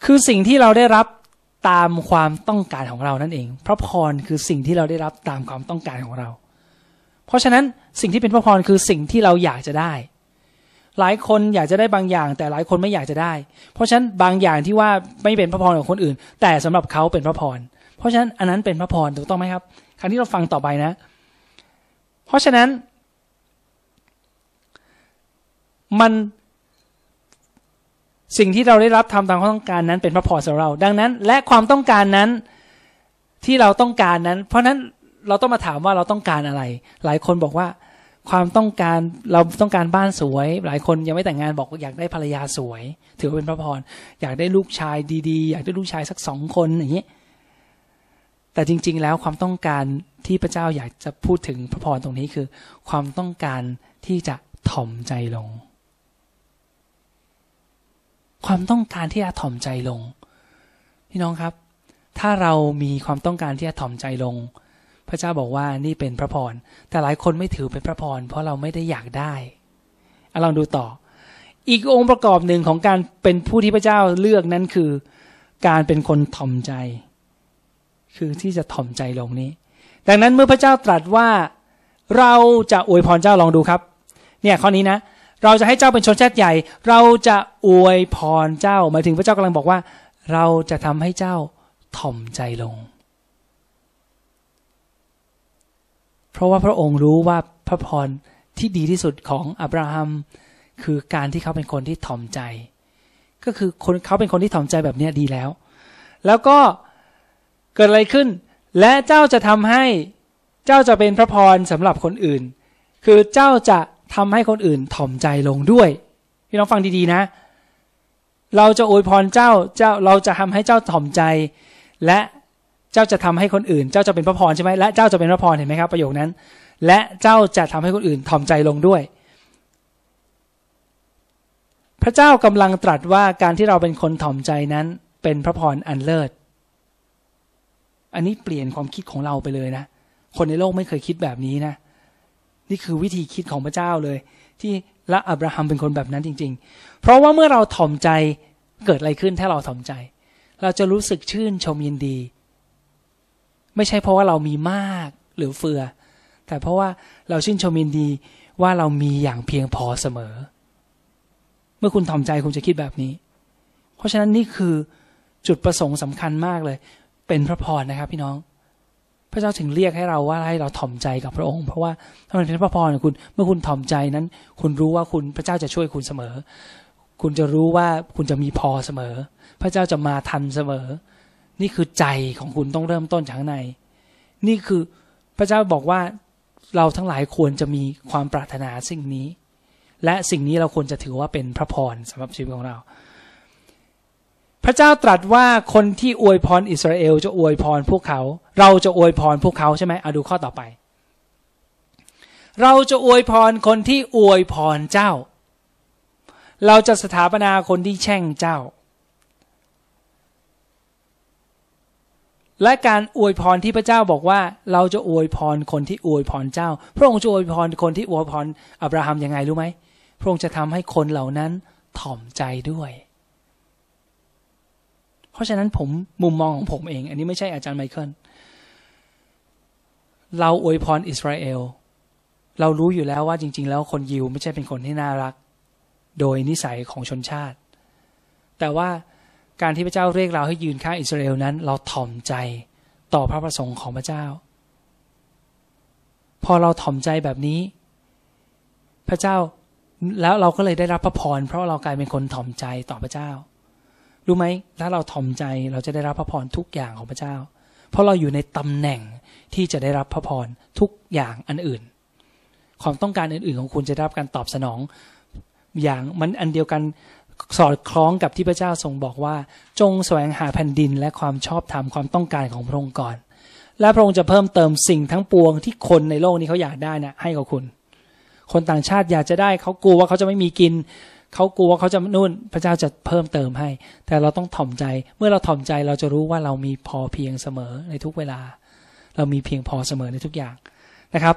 คือสิ่งที่เราได้รับตามความต้องการของเรานั่นเอง พระพรคือสิ่งที่เราได้รับตามความต้องการของเรา เพราะฉะนั้นสิ่งที่เป็นพระพรคือสิ่งที่เราอยากจะได้ หลายคนอยากจะได้บางอย่าง แต่หลายคนไม่อยากจะได้ เพราะฉะนั้นบางอย่างที่ว่าไม่เป็นพระพรของคนอื่น แต่สำหรับเขาเป็นพระพร เพราะฉะนั้นอันนั้นเป็นพระพรถูกต้องไหมครับ ครั้งที่เราฟังต่อไปนะ เพราะฉะนั้น มันสิ่งที่เราได้รับทำตามความต้องการนั้นเป็นพระพรสำหรับเรา ดังนั้น และความต้องการนั้นที่เราต้องการนั้น เพราะนั้นเราต้องมาถามว่าเราต้องการอะไร หลายคนบอกว่า ความต้องการเราต้องการบ้านสวย หลายคนยังไม่แต่งงานบอกอยากได้ภรรยาสวย ถือว่าเป็นพระพรอยากได้ลูกชายดีๆ อยากได้ลูกชายสักสองคนอย่างนี้แต่จริง ๆ แล้วความต้องการที่พระเจ้าอยากจะพูดถึงพระพรตรงนี้คือ ความต้องการที่จะถ่อมใจลง ความต้องการที่จะถ่อมใจลง พี่น้องครับ ถ้าเรามีความต้องการที่จะถ่อมใจลง พระเจ้าบอกว่านี่เป็นพระพร แต่หลายคนไม่ถือเป็นพระพร เพราะเราไม่ได้อยากได้อลองดูต่อ อีกองค์ประกอบหนึ่งของการเป็นผู้ที่พระเจ้าเลือกนั้นคือ การเป็นคนถ่อมใจ คือที่จะถ่อมใจลงนี้ ดังนั้นเมื่อพระเจ้าตรัสว่าเราจะอวยพรเจ้าลองดูครับ เนี่ยข้อนี้นะ เราจะให้เจ้าเป็นชนชาติใหญ่ เราจะอวยพรเจ้าหมายถึงพระเจ้ากำลังบอกว่า เราจะทำให้เจ้าถ่อมใจลง เพราะว่าพระองค์รู้ว่าพระพรที่ดีที่สุดของอับราฮัม คือการที่เขาเป็นคนที่ถ่อมใจ ก็คือคนเขาเป็นคนที่ถ่อมใจแบบนี้ดีแล้ว แล้วก็เกิดอะไรขึ้น และเจ้าจะทำให้เจ้าจะเป็นพระพรสำหรับคนอื่น คือเจ้าจะ ทำให้คนอื่นถ่อมใจลงด้วย พี่น้องฟังดีๆนะ เราจะอวยพรเจ้าเจ้าเราจะทำให้เจ้าถ่อมใจ และเจ้าจะทำให้คนอื่น เจ้าจะเป็นพระพรใช่ไหมและเจ้าจะเป็นพระพรเห็นไหมครับ ประโยคนั้น และเจ้าจะทำให้คนอื่นถ่อมใจลงด้วย พระเจ้ากำลังตรัสว่าการที่เราเป็นคนถ่อมใจนั้น เป็นพระพรอันเลิศอันนี้เปลี่ยนความคิดของเราไปเลยนะ คนในโลกไม่เคยคิดแบบนี้นะ นี่คือวิธีคิดของพระเจ้าเลย ที่ละอับราฮัมเป็นคนแบบนั้นจริง ๆ เพราะว่าเมื่อเราถ่อมใจเกิดอะไรขึ้นถ้าเราถ่อมใจ เราจะรู้สึกชื่นชมยินดี ไม่ใช่เพราะว่าเรามีมากหรือเฟือ แต่เพราะว่าเราชื่นชมยินดีว่าเรามีอย่างเพียงพอเสมอ เมื่อคุณถ่อมใจคุณจะคิดแบบนี้ เพราะฉะนั้นนี่คือจุดประสงค์สำคัญมากเลย เป็นพระพรนะครับพี่น้อง พระเจ้าถึงเรียกให้เราว่าให้เราถ่อมใจกับพระองค์ เพราะว่าถ้ามันเป็นพระพรของคุณ เมื่อคุณถ่อมใจนั้น คุณรู้ว่าคุณพระเจ้าจะช่วยคุณเสมอ คุณจะรู้ว่าคุณจะมีพอเสมอ พระเจ้าจะมาทันเสมอ นี่คือใจของคุณต้องเริ่มต้นจากข้างใน นี่คือพระเจ้าบอกว่าเราทั้งหลายควรจะมีความปรารถนาสิ่งนี้ และสิ่งนี้เราควรจะถือว่าเป็นพระพรสำหรับชีวิตของเรา พระเจ้าตรัสว่าคนที่อวยพรอิสราเอลจะอวยพรพวกเขา เราจะอวยพรพวกเขาใช่ไหมเอาดูข้อต่อไป เราจะอวยพรคนที่อวยพรเจ้า เราจะสถาปนาคนที่แช่งเจ้า และการอวยพรที่พระเจ้าบอกว่า เราจะอวยพรคนที่อวยพรเจ้า พระองค์จะอวยพรคนที่อวยพรอับราฮัมยังไงรู้ไหมพระองค์จะทำให้คนเหล่านั้นถ่อมใจด้วย เพราะฉะนั้นผมมุมมองของผมเอง อันนี้ไม่ใช่อาจารย์ไมเคิลเราอวยพรอิสราเอล เรารู้อยู่แล้วว่าจริง ๆ แล้วคนยิวไม่ใช่เป็นคนที่น่ารัก โดยนิสัยของชนชาติ แต่ว่าการที่พระเจ้าเรียกเราให้ยืนข้างอิสราเอลนั้น เราถ่อมใจต่อพระประสงค์ของพระเจ้า พอเราถ่อมใจแบบนี้ พระเจ้าแล้วเราก็เลยได้รับพระพรเพราะเรากลายเป็นคนถ่อมใจต่อพระเจ้า รู้ไหมถ้าเราถ่อมใจเราจะได้รับพระพรทุกอย่างของพระเจ้า เพราะเราอยู่ในตำแหน่งที่จะได้รับพระพรทุกอย่างอันอื่น ความต้องการอื่น ๆ ของคุณจะได้รับการตอบสนอง อย่างมันอันเดียวกันสอดคล้องกับที่พระเจ้าทรงบอกว่า จงแสวงหาแผ่นดินและความชอบธรรมความต้องการของพระองค์ก่อน และพระองค์จะเพิ่มเติมสิ่งทั้งปวงที่คนในโลกนี้เขาอยากได้นะให้กับคุณ คนต่างชาติอยากจะได้เขากลัวว่าเขาจะไม่มีกิน เขากลัวเขาจะนู่นพระเจ้าจะเพิ่มเติมให้ แต่เราต้องถ่อมใจ เมื่อเราถ่อมใจเราจะรู้ว่าเรามีพอเพียงเสมอในทุกเวลา เรามีเพียงพอเสมอในทุกอย่างนะครับ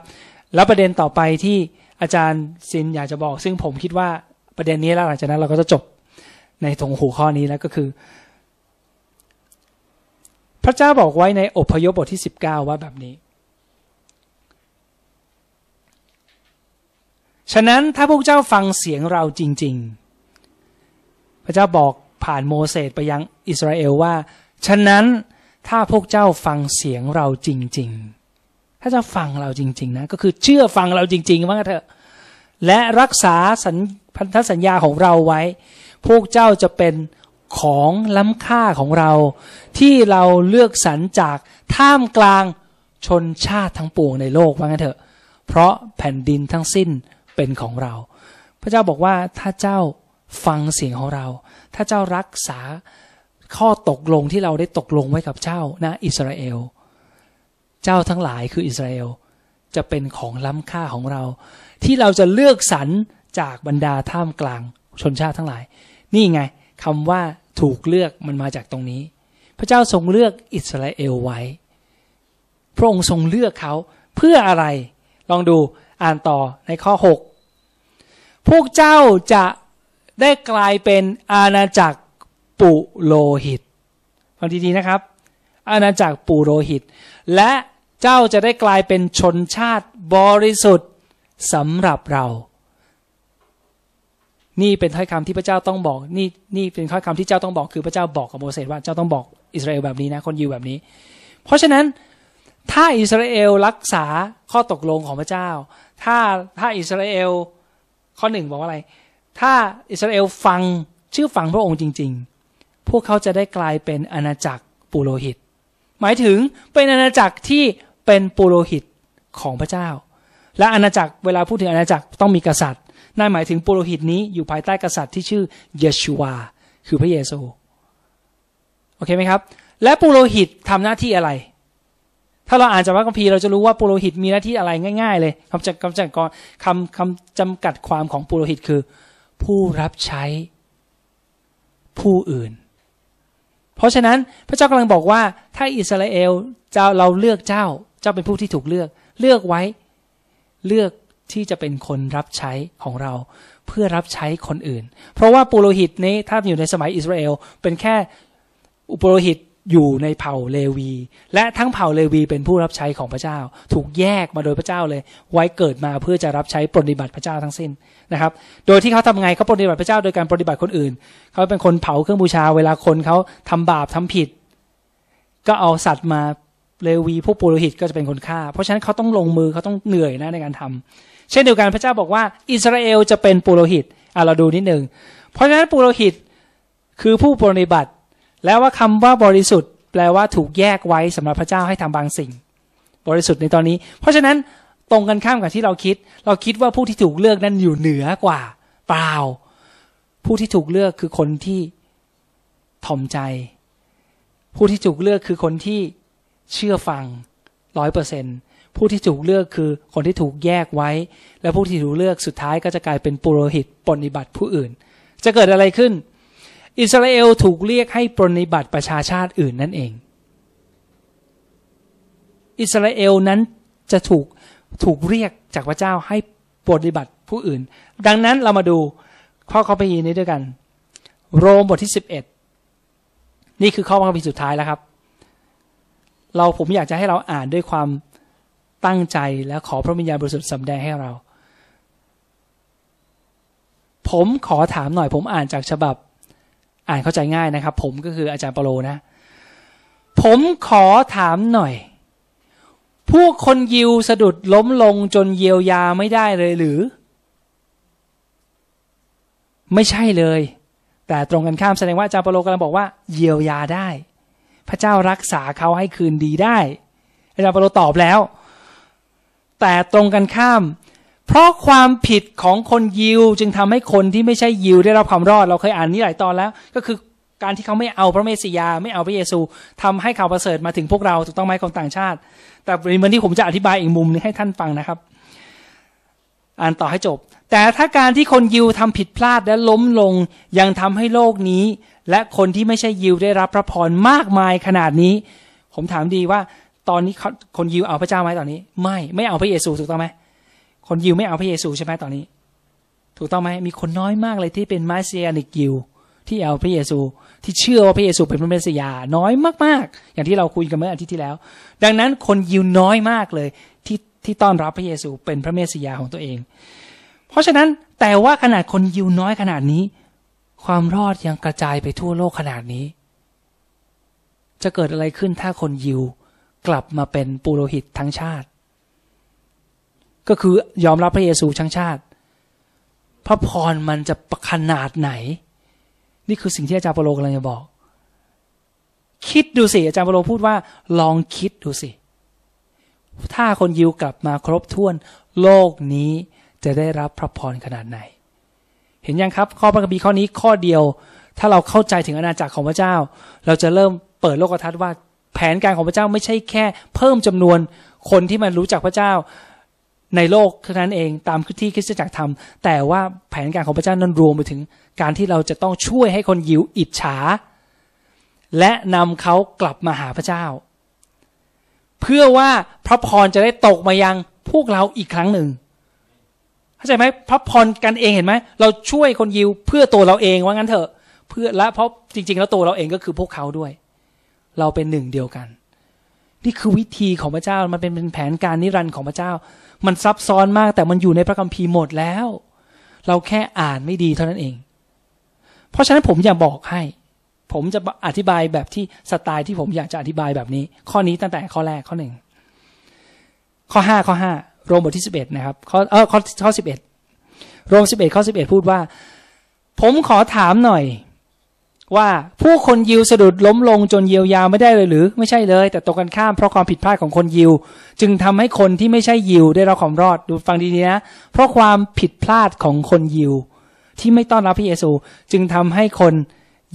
แล้วประเด็นต่อไปที่อาจารย์ซินอยากจะบอก ซึ่งผมคิดว่าประเด็นนี้แล้วหลังจากนั้นเราก็จะจบในตรงหัวข้อนี้แล้วก็คือ พระเจ้าบอกไว้ในอพยพบทที่สิบเก้าว่าแบบนี้ ฉะนั้นถ้าพวกเจ้าฟังเสียงเราจริง ๆ พระเจ้าบอกผ่านโมเสสไปยังอิสราเอลว่า ฉะนั้นถ้าพวกเจ้าฟังเสียงเราจริง ๆ ถ้าจะฟังเราจริง ๆ นะ ก็คือเชื่อฟังเราจริงๆว่าเถอะ และรักษาสัญพันธสัญญาของเราไว้ พวกเจ้าจะเป็นของล้ำค่าของเรา ที่เราเลือกสรรจากท่ามกลางชนชาติทั้งปวงในโลกว่างั้นเถอะ เพราะแผ่นดินทั้งสิ้น เป็นของเรา พระเจ้าบอกว่าถ้าเจ้าฟังเสียงของเรา ถ้าเจ้ารักษาข้อตกลงที่เราได้ตกลงไว้กับเจ้านะอิสราเอล เจ้าทั้งหลายคืออิสราเอลจะเป็นของล้ำค่าของเรา ที่เราจะเลือกสรรจากบรรดาท่ามกลางชนชาติทั้งหลาย นี่ไงคำว่าถูกเลือกมันมาจากตรงนี้ พระเจ้าทรงเลือกอิสราเอลไว้ พระองค์ทรงเลือกเขาเพื่ออะไร ลองดู อ่านต่อในข้อ 6 พวกเจ้าจะได้กลายเป็นอาณาจักรปุโรหิตฟังดีๆนะครับ อาณาจักรปุโรหิต และเจ้าจะได้กลายเป็นชนชาติบริสุทธิ์สำหรับเรา นี่เป็นถ้อยคำที่พระเจ้าต้องบอก นี่นี่เป็นถ้อยคำที่เจ้าต้องบอก คือพระเจ้าบอกกับโมเสสว่าเจ้าต้องบอกอิสราเอลแบบนี้นะ คนยิวแบบนี้ เพราะฉะนั้น ถ้าอิสราเอลรักษาข้อตกลงของพระเจ้า ถ้าถ้าอิสราเอลข้อหนึ่งบอกว่าอะไร ถ้าอิสราเอลฟังชื่อฟังพระองค์จริง ๆ พวกเขาจะได้กลายเป็นอาณาจักรปุโรหิต หมายถึงเป็นอาณาจักรที่เป็นปุโรหิตของพระเจ้า และอาณาจักรเวลาพูดถึงอาณาจักรต้องมีกษัตริย์นั่นหมายถึงปุโรหิตนี้อยู่ภายใต้กษัตริย์ที่ชื่อเยชูวา คือพระเยซูโอเคไหมครับ และปุโรหิตทำหน้าที่อะไร ถ้าเราอ่านจากพระคัมภีร์เราจะรู้ว่าปุโรหิตมีหน้าที่อะไรง่ายๆ เลยคำจัดคำจัดกรคำคำจำกัดความของปุโรหิตคือ ผู้รับใช้ผู้อื่น เพราะฉะนั้นพระเจ้ากำลังบอกว่า ถ้าอิสราเอลเจ้าเราเลือกเจ้า เจ้าเป็นผู้ที่ถูกเลือก เลือกไว้ เลือกที่จะเป็นคนรับใช้ของเรา เพื่อรับใช้คนอื่น เพราะว่าปุโรหิตนี้ถ้าอยู่ในสมัยอิสราเอลเป็นแค่อุปโรหิต อยู่ในเผ่าเลวี และทั้งเผ่าเลวีเป็นผู้รับใช้ของพระเจ้า ถูกแยกมาโดยพระเจ้าเลย ไว้เกิดมาเพื่อจะรับใช้ปฏิบัติพระเจ้าทั้งสิ้นนะครับ โดยที่เขาทำไงเขาปฏิบัติพระเจ้าโดยการปฏิบัติคนอื่น เขาเป็นคนเผาเครื่องบูชา เวลาคนเขาทำบาปทำผิด ก็เอาสัตว์มาเลวีผู้ปุโรหิตก็จะเป็นคนฆ่า เพราะฉะนั้นเขาต้องลงมือเขาต้องเหนื่อยนะในการทำเช่นเดียวกันพระเจ้าบอกว่า อิสราเอลจะเป็นปุโรหิตอะเราดูนิดหนึ่งเพราะฉะนั้นปุโรหิตคือผู้ปฏิบัติ แล้วว่าคำว่าบริสุทธิ์ แปลว่าถูกแยกไว้สำหรับพระเจ้าให้ทำบางสิ่ง บริสุทธิ์ในตอนนี้ เพราะฉะนั้นตรงกันข้ามกับที่เราคิด เราคิดว่าผู้ที่ถูกเลือกนั้นอยู่เหนือกว่า เปล่า ผู้ที่ถูกเลือกคือคนที่ถ่อมใจ ผู้ที่ถูกเลือกคือคนที่เชื่อฟังร้อยเปอร์เซ็นผู้ที่ถูกเลือกคือคนที่ถูกแยกไว้ และผู้ที่ถูกเลือกสุดท้ายก็จะกลายเป็นปุโรหิตปฏิบัติผู้อื่น จะเกิดอะไรขึ้น อิสราเอลถูกเรียกให้ปรนิบัติประชาชาติอื่นนั่นเอง อิสราเอลนั้นจะถูกถูกเรียกจากพระเจ้าให้ปรนิบัติผู้อื่น ดังนั้นเรามาดูข้อข้อพระยีนี้ด้วยกัน โรมบทที่สิบเอ็ดนี่คือข้อพระคัมภีสุดท้ายแล้วครับ เราผมอยากจะให้เราอ่านด้วยความตั้งใจและขอพระวิญญาณบริสุทธิ์สำแดงให้เรา ผมขอถามหน่อยผมอ่านจากฉบับ อ่านเข้าใจง่ายนะครับ ผมก็คืออาจารย์ปโลนะ ผมขอถามหน่อย พวกคนยิวสะดุดล้มลงจนเยียวยาไม่ได้เลยหรือ ไม่ใช่เลย แต่ตรงกันข้ามแสดงว่าอาจารย์ปโลกำลังบอกว่า เยียวยาได้ พระเจ้ารักษาเขาให้คืนดีได้อาจารย์ปโลตอบแล้ว แต่ตรงกันข้าม เพราะความผิดของคนยิวจึงทำให้คนที่ไม่ใช่ยิวได้รับความรอด เราเคยอ่านนี้หลายตอนแล้ว ก็คือการที่เขาไม่เอาพระเมสสิยา ไม่เอาพระเยซูทำให้ข่าวประเสริฐมาถึงพวกเราถูกต้องไหมคนต่างชาติ แต่วันนี้ผมจะอธิบายอีกมุมนึงให้ท่านฟังนะครับ อ่านต่อให้จบ แต่ถ้าการที่คนยิวทำผิดพลาดและล้มลงยังทำให้โลกนี้ และคนที่ไม่ใช่ยิวได้รับพระพรมากมายขนาดนี้ ผมถามดีว่า ตอนนี้คนยิวเอาพระเจ้าไหมตอนนี้ ไม่ไม่เอาพระเยซูถูกต้องไหม คนยิวไม่เอาพระเยซูใช่ไหมตอนนี้ ถูกต้องไหมมีคนน้อยมากเลยที่เป็นมาเซียนิกยิวที่เอาพระเยซูที่เชื่อว่าพระเยซูเป็นพระเมสสิยาน้อยมากๆ อย่างที่เราคุยกันเมื่ออาทิตย์ที่แล้ว ดังนั้นคนยิวน้อยมากเลยที่ที่ต้อนรับพระเยซูเป็นพระเมสสิยาของตัวเอง เพราะฉะนั้นแต่ว่าขนาดคนยิวน้อยขนาดนี้ ความรอดยังกระจายไปทั่วโลกขนาดนี้ จะเกิดอะไรขึ้นถ้าคนยิวกลับมาเป็นปุโรหิตทั้งชาติ ก็คือยอมรับพระเยซูชั้งชาติ พระพรมันจะประขนาดไหน นี่คือสิ่งที่อาจารย์เปโลกำลังจะบอก คิดดูสิอาจารย์เปโลพูดว่า ลองคิดดูสิ ถ้าคนยิวกลับมาครบถ้วน โลกนี้จะได้รับพระพรขนาดไหน เห็นยังครับ ข้อพระคัมภีร์ข้อนี้ข้อเดียว ถ้าเราเข้าใจถึงอาณาจักรของพระเจ้า เราจะเริ่มเปิดโลกทัศน์ว่าแผนการของพระเจ้าไม่ใช่แค่ เพิ่มจำนวนคนที่มันรู้จักพระเจ้า ในโลกเท่านั้นเองตามที่คริสตจักรทำแต่ว่าแผนการของพระเจ้านั้นรวมไปถึงการที่เราจะต้องช่วยให้คนยิวอิจฉา และนำเขากลับมาหาพระเจ้า เพื่อว่าพระพรจะได้ตกมายังพวกเราอีกครั้งหนึ่งเข้าใจไหมพระพรกันเองเห็นไหมเราช่วยคนยิวเพื่อตัวเราเองว่างั้นเถอะเพื่อและเพราะจริง ๆ แล้วตัวเราเองก็คือพวกเขาด้วย เราเป็นหนึ่งเดียวกัน นี่คือวิธีของพระเจ้ามันเป็นเป็นแผนการนิรันดร์ของพระเจ้า มันซับซ้อนมากแต่มันอยู่ในพระคัมภีร์หมดแล้ว เราแค่อ่านไม่ดีเท่านั้นเอง เพราะฉะนั้นผมอยากบอกให้ ผมจะอธิบายแบบที่สไตล์ที่ผมอยากจะอธิบายแบบนี้ ข้อนี้ตั้งแต่ข้อแรกข้อหนึ่งข้อห้าข้อห้าโรมบทที่สิบเอ็ดนะครับข้อเออข้อข้อสิบเอ็ดโรมสิบเอ็ดข้อสิบเอ็ดพูดว่า ผมขอถามหน่อย ว่าผู้คนยิวสะดุดล้มลงจนเยียวยาไม่ได้เลยหรือ ไม่ใช่เลย แต่ตรงกันข้ามเพราะความผิดพลาดของคนยิว จึงทำให้คนที่ไม่ใช่ยิวได้รับความรอดดูฟังดีๆนะ เพราะความผิดพลาดของคนยิว ที่ไม่ต้อนรับพระเยซู จึงทำให้คน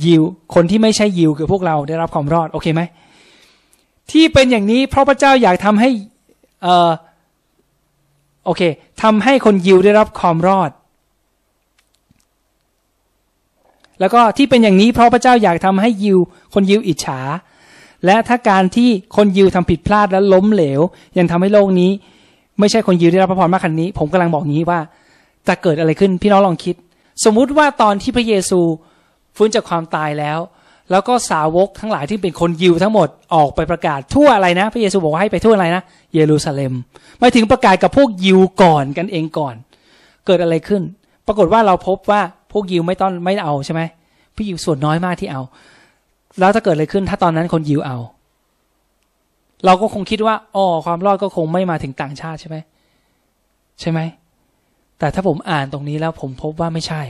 ยิว คนที่ไม่ใช่ยิวคือพวกเราได้รับความรอดโอเคไหมที่เป็นอย่างนี้เพราะพระเจ้าอยากทำให้เออโอเคทำให้คนยิวได้รับความรอด แล้วก็ที่เป็นอย่างนี้เพราะพระเจ้าอยากทำให้ยิว คนยิวอิจฉา และถ้าการที่คนยิวทำผิดพลาดและล้มเหลว ยังทำให้โลกนี้ ไม่ใช่คนยิวได้รับพระพรมากขนาดนี้ ผมกำลังบอกงี้ว่า จะเกิดอะไรขึ้นพี่น้องลองคิด สมมุติว่าตอนที่พระเยซูฟื้นจากความตายแล้ว แล้วก็สาวกทั้งหลายที่เป็นคนยิวทั้งหมดออกไปประกาศทั่วอะไรนะ พระเยซูบอกว่าให้ไปทั่วอะไรนะเยรูซาเล็มมาถึงประกาศกับพวกยิวก่อนกันเองก่อน เกิดอะไรขึ้น ปรากฏว่าเราพบว่า พวกยิวไม่ต้อนไม่เอาใช่ไหมพี่ยิวส่วนน้อยมากที่เอา แล้วถ้าเกิดอะไรขึ้นถ้าตอนนั้นคนยิวเอา เราก็คงคิดว่าอ๋อความรอดก็คงไม่มาถึงต่างชาติใช่ไหมใช่ไหมแต่ถ้าผมอ่านตรงนี้แล้วผมพบว่าไม่ใช่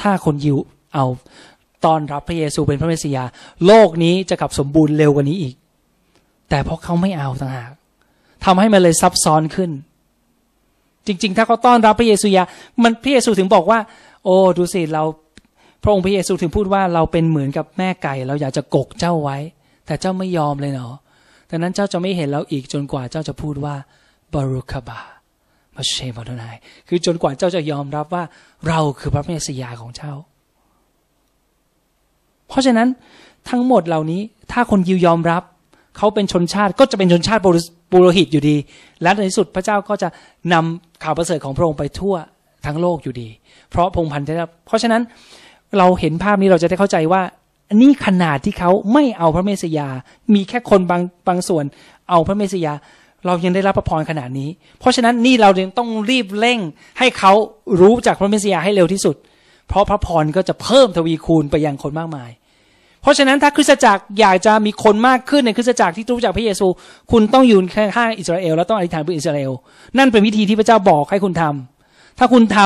ถ้าคนยิวเอาตอนรับพระเยซูเป็นพระเมสสิยา โลกนี้จะกลับสมบูรณ์เร็วกว่านี้อีก แต่เพราะเขาไม่เอาต่างหากทำให้มันเลยซับซ้อนขึ้น จริง ๆ ถ้าเขาต้อนรับพระเยซูยา มันพระเยซูถึงบอกว่า โอ้ดูสิเราพระองค์พระเยซูถึงพูดว่าเราเป็นเหมือนกับแม่ไก่ เราอยากจะกกเจ้าไว้ แต่เจ้าไม่ยอมเลยเนาะดังนั้นเจ้าจะไม่เห็นเราอีกจนกว่าเจ้าจะพูดว่าบารุคบามาเชมาโดนายคือจนกว่าเจ้าจะยอมรับว่า เราคือพระเมสสิยาของเจ้า เพราะฉะนั้นทั้งหมดเหล่านี้ถ้าคนยิวยอมรับ เขาเป็นชนชาติก็จะเป็นชนชาติ ปุโรหิตอยู่ดี และในที่สุดพระเจ้าก็จะนำข่าวประเสริฐของพระองค์ไปทั่วทั้งโลกอยู่ดี เพราะพงพันธ์จะเพราะฉะนั้นเราเห็นภาพนี้เราจะได้เข้าใจว่านี่ขนาดที่เขาไม่เอาพระเมสยา มีแค่คนบางบางส่วนเอาพระเมสยา เรายังได้รับพระพรขนาดนี้ เพราะฉะนั้นนี่เรายังต้องรีบเร่งให้เขารู้จากพระเมสยาให้เร็วที่สุด เพราะพระพรก็จะเพิ่มทวีคูณไปยังคนมากมาย เพราะฉะนั้นถ้าคริสตจักรอยากจะมีคนมากขึ้นในคริสตจักรที่รู้จักพระเยซู คุณต้องอยู่ข้างอิสราเอลแล้วต้องอธิษฐานเพื่ออิสราเอล นั่นเป็นวิธีที่พระเจ้าบอกให้คุณทำถ้าคุณท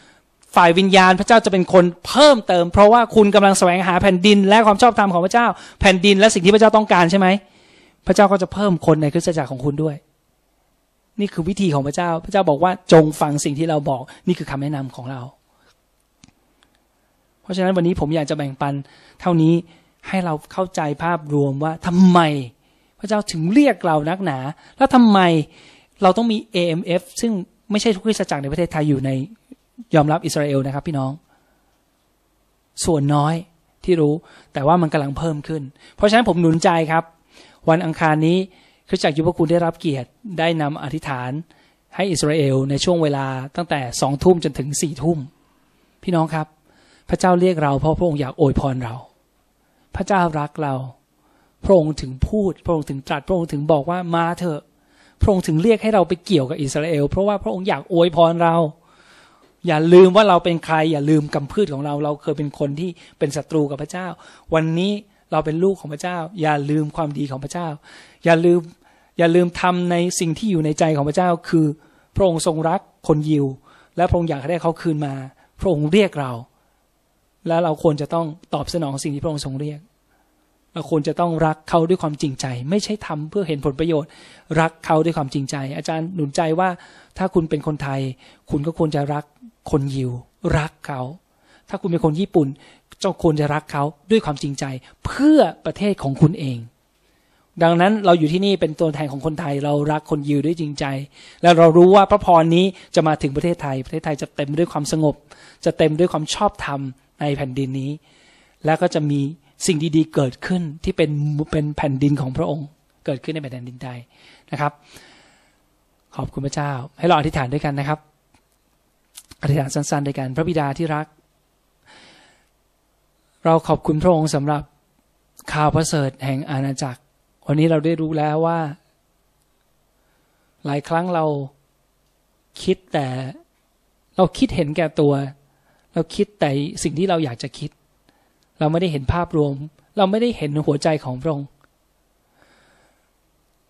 ำฝ่ายวิญญาณพระเจ้าจะเป็นคนเพิ่มเติม เพราะว่าคุณกำลังแสวงหาแผ่นดิน และความชอบธรรมของพระเจ้า แผ่นดินและสิ่งที่พระเจ้าต้องการใช่ไหมพระเจ้าก็จะเพิ่มคนในคริสตจักรของคุณด้วย นี่คือวิธีของพระเจ้า พระเจ้าบอกว่าจงฟังสิ่งที่เราบอก นี่คือคำแนะนำของเรา เพราะฉะนั้นวันนี้ผมอยากจะแบ่งปันเท่านี้ ให้เราเข้าใจภาพรวมว่าทำไม พระเจ้าถึงเรียกเรานักหนา แล้วทำไมเราต้องมี AMF ซึ่งไม่ใช่ทุกคริสตจักรในประเทศไทยอยู่ในยอมรับอิสราเอลนะครับ พี่น้อง ส่วนน้อยที่รู้ แต่ว่ามันกำลังเพิ่มขึ้น เพราะฉะนั้นผมหนุนใจครับ วันอังคารนี้คริสตจักรยุวคุณได้รับเกียรติได้นำอธิษฐานให้อิสราเอลในช่วงเวลาตั้งแต่สองทุ่มจนถึงสี่ทุ่ม พี่น้องครับ พระเจ้าเรียกเราเพราะพระองค์อยากโอยพรเรา พระเจ้ารักเรา พระองค์ถึงพูด พระองค์ถึงตรัส พระองค์ถึงบอกว่ามาเถอะ พระองค์ถึงเรียกให้เราไปเกี่ยวกับอิสราเอล เพราะว่าพระองค์อยากอวยพรเรา อย่าลืมว่าเราเป็นใคร อย่าลืมกำพืชของเรา เราเคยเป็นคนที่เป็นศัตรูกับพระเจ้า วันนี้เราเป็นลูกของพระเจ้า อย่าลืมความดีของพระเจ้า อย่าลืม อย่าลืมทำในสิ่งที่อยู่ในใจของพระเจ้า คือ พระองค์ทรงรักคนยิว และพระองค์อยากให้เขาคืนมา พระองค์เรียกเรา แล้วเราควรจะต้องตอบสนองสิ่งที่พระองค์ทรงเรียกเราควรจะต้องรักเขาด้วยความจริงใจ ไม่ใช่ทำเพื่อเห็นผลประโยชน์ รักเขาด้วยความจริงใจ อาจารย์หนุนใจว่าถ้าคุณเป็นคนไทย คุณก็ควรจะรักคนยิว รักเขา ถ้าคุณเป็นคนญี่ปุ่นเจ้าควรจะรักเขาด้วยความจริงใจ เพื่อประเทศของคุณเอง ดังนั้นเราอยู่ที่นี่เป็นตัวแทนของคนไทยเรารักคนยิวด้วยจริงใจ แล้วเรารู้ว่าพระพรนี้จะมาถึงประเทศไทย ประเทศไทยจะเต็มด้วยความสงบ จะเต็มด้วยความชอบธรรม ในแผ่นดินนี้ แล้วก็จะมีสิ่งดีๆเกิดขึ้นที่เป็นเป็นแผ่นดินของพระองค์ เกิดขึ้นในแผ่นดินใดนะครับ ขอบคุณพระเจ้า ให้เราอธิษฐานด้วยกันนะครับ อธิษฐานสั้นๆด้วยกัน พระบิดาที่รัก เราขอบคุณพระองค์สำหรับข่าวประเสริฐแห่งอาณาจักร วันนี้เราได้รู้แล้วว่า หลายครั้งเราคิดแต่เราคิดเห็นแก่ตัว เราคิดแต่สิ่งที่เราอยากจะคิด เราไม่ได้เห็นภาพรวม เราไม่ได้เห็นหัวใจของพระองค์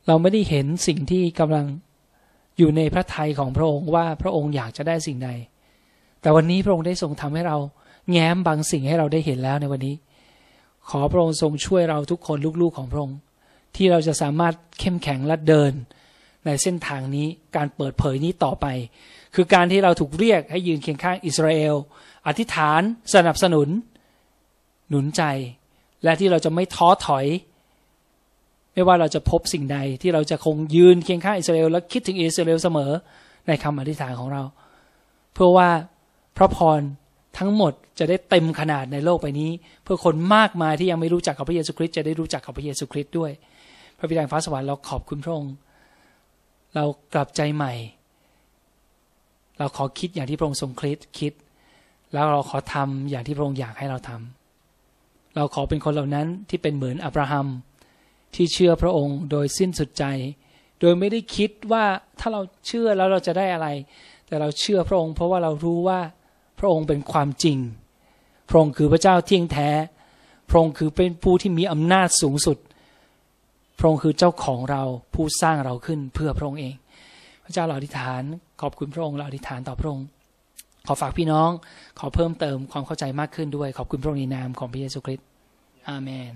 เราไม่ได้เห็นสิ่งที่กำลังอยู่ในพระทัยของพระองค์ว่าพระองค์อยากจะได้สิ่งใด แต่วันนี้พระองค์ได้ทรงทำให้เราแง้มบางสิ่งให้เราได้เห็นแล้วในวันนี้ ขอพระองค์ทรงช่วยเราทุกคนลูกๆของพระองค์ ที่เราจะสามารถเข้มแข็งและเดิน ในเส้นทางนี้การเปิดเผยนี้ต่อไป คือการที่เราถูกเรียกให้ยืนเคียงข้างอิสราเอล อธิษฐานสนับสนุน หนุนใจ และที่เราจะไม่ท้อถอย ไม่ว่าเราจะพบสิ่งใดที่เราจะคงยืนเคียงข้างอิสราเอลและคิดถึงอิสราเอลเสมอในคำอธิษฐานของเรา เพื่อว่าพระพรทั้งหมดจะได้เต็มขนาดในโลกใบนี้ เพื่อคนมากมายที่ยังไม่รู้จักกับพระเยซูคริสต์จะได้รู้จักกับพระเยซูคริสต์ด้วย พระบิดาฟ้าสวรรค์เราขอบคุณพระองค์เรากลับใจใหม่ เราขอคิดอย่างที่พระองค์ทรงคิดคิด แล้วเราขอทำอย่างที่พระองค์อยากให้เราทำเราขอเป็นคนเหล่านั้นที่เป็นเหมือนอับราฮัมที่เชื่อพระองค์โดยสิ้นสุดใจ โดยไม่ได้คิดว่าถ้าเราเชื่อแล้วเราจะได้อะไร แต่เราเชื่อพระองค์ เพราะว่าเรารู้ว่าพระองค์เป็นความจริง พระองค์คือพระเจ้าเที่ยงแท้ พระองค์คือเป็นผู้ที่มีอำนาจสูงสุด พระองค์คือเจ้าของเราผู้สร้างเราขึ้นเพื่อพระองค์เอง พระเจ้าเราอธิษฐานขอบคุณพระองค์เราอธิษฐานต่อพระองค์ ขอฝากพี่น้อง ขอเพิ่มเติมความเข้าใจมากขึ้นด้วย ขอบคุณพระองค์ในนามของพระเยซูคริสต์อาเมน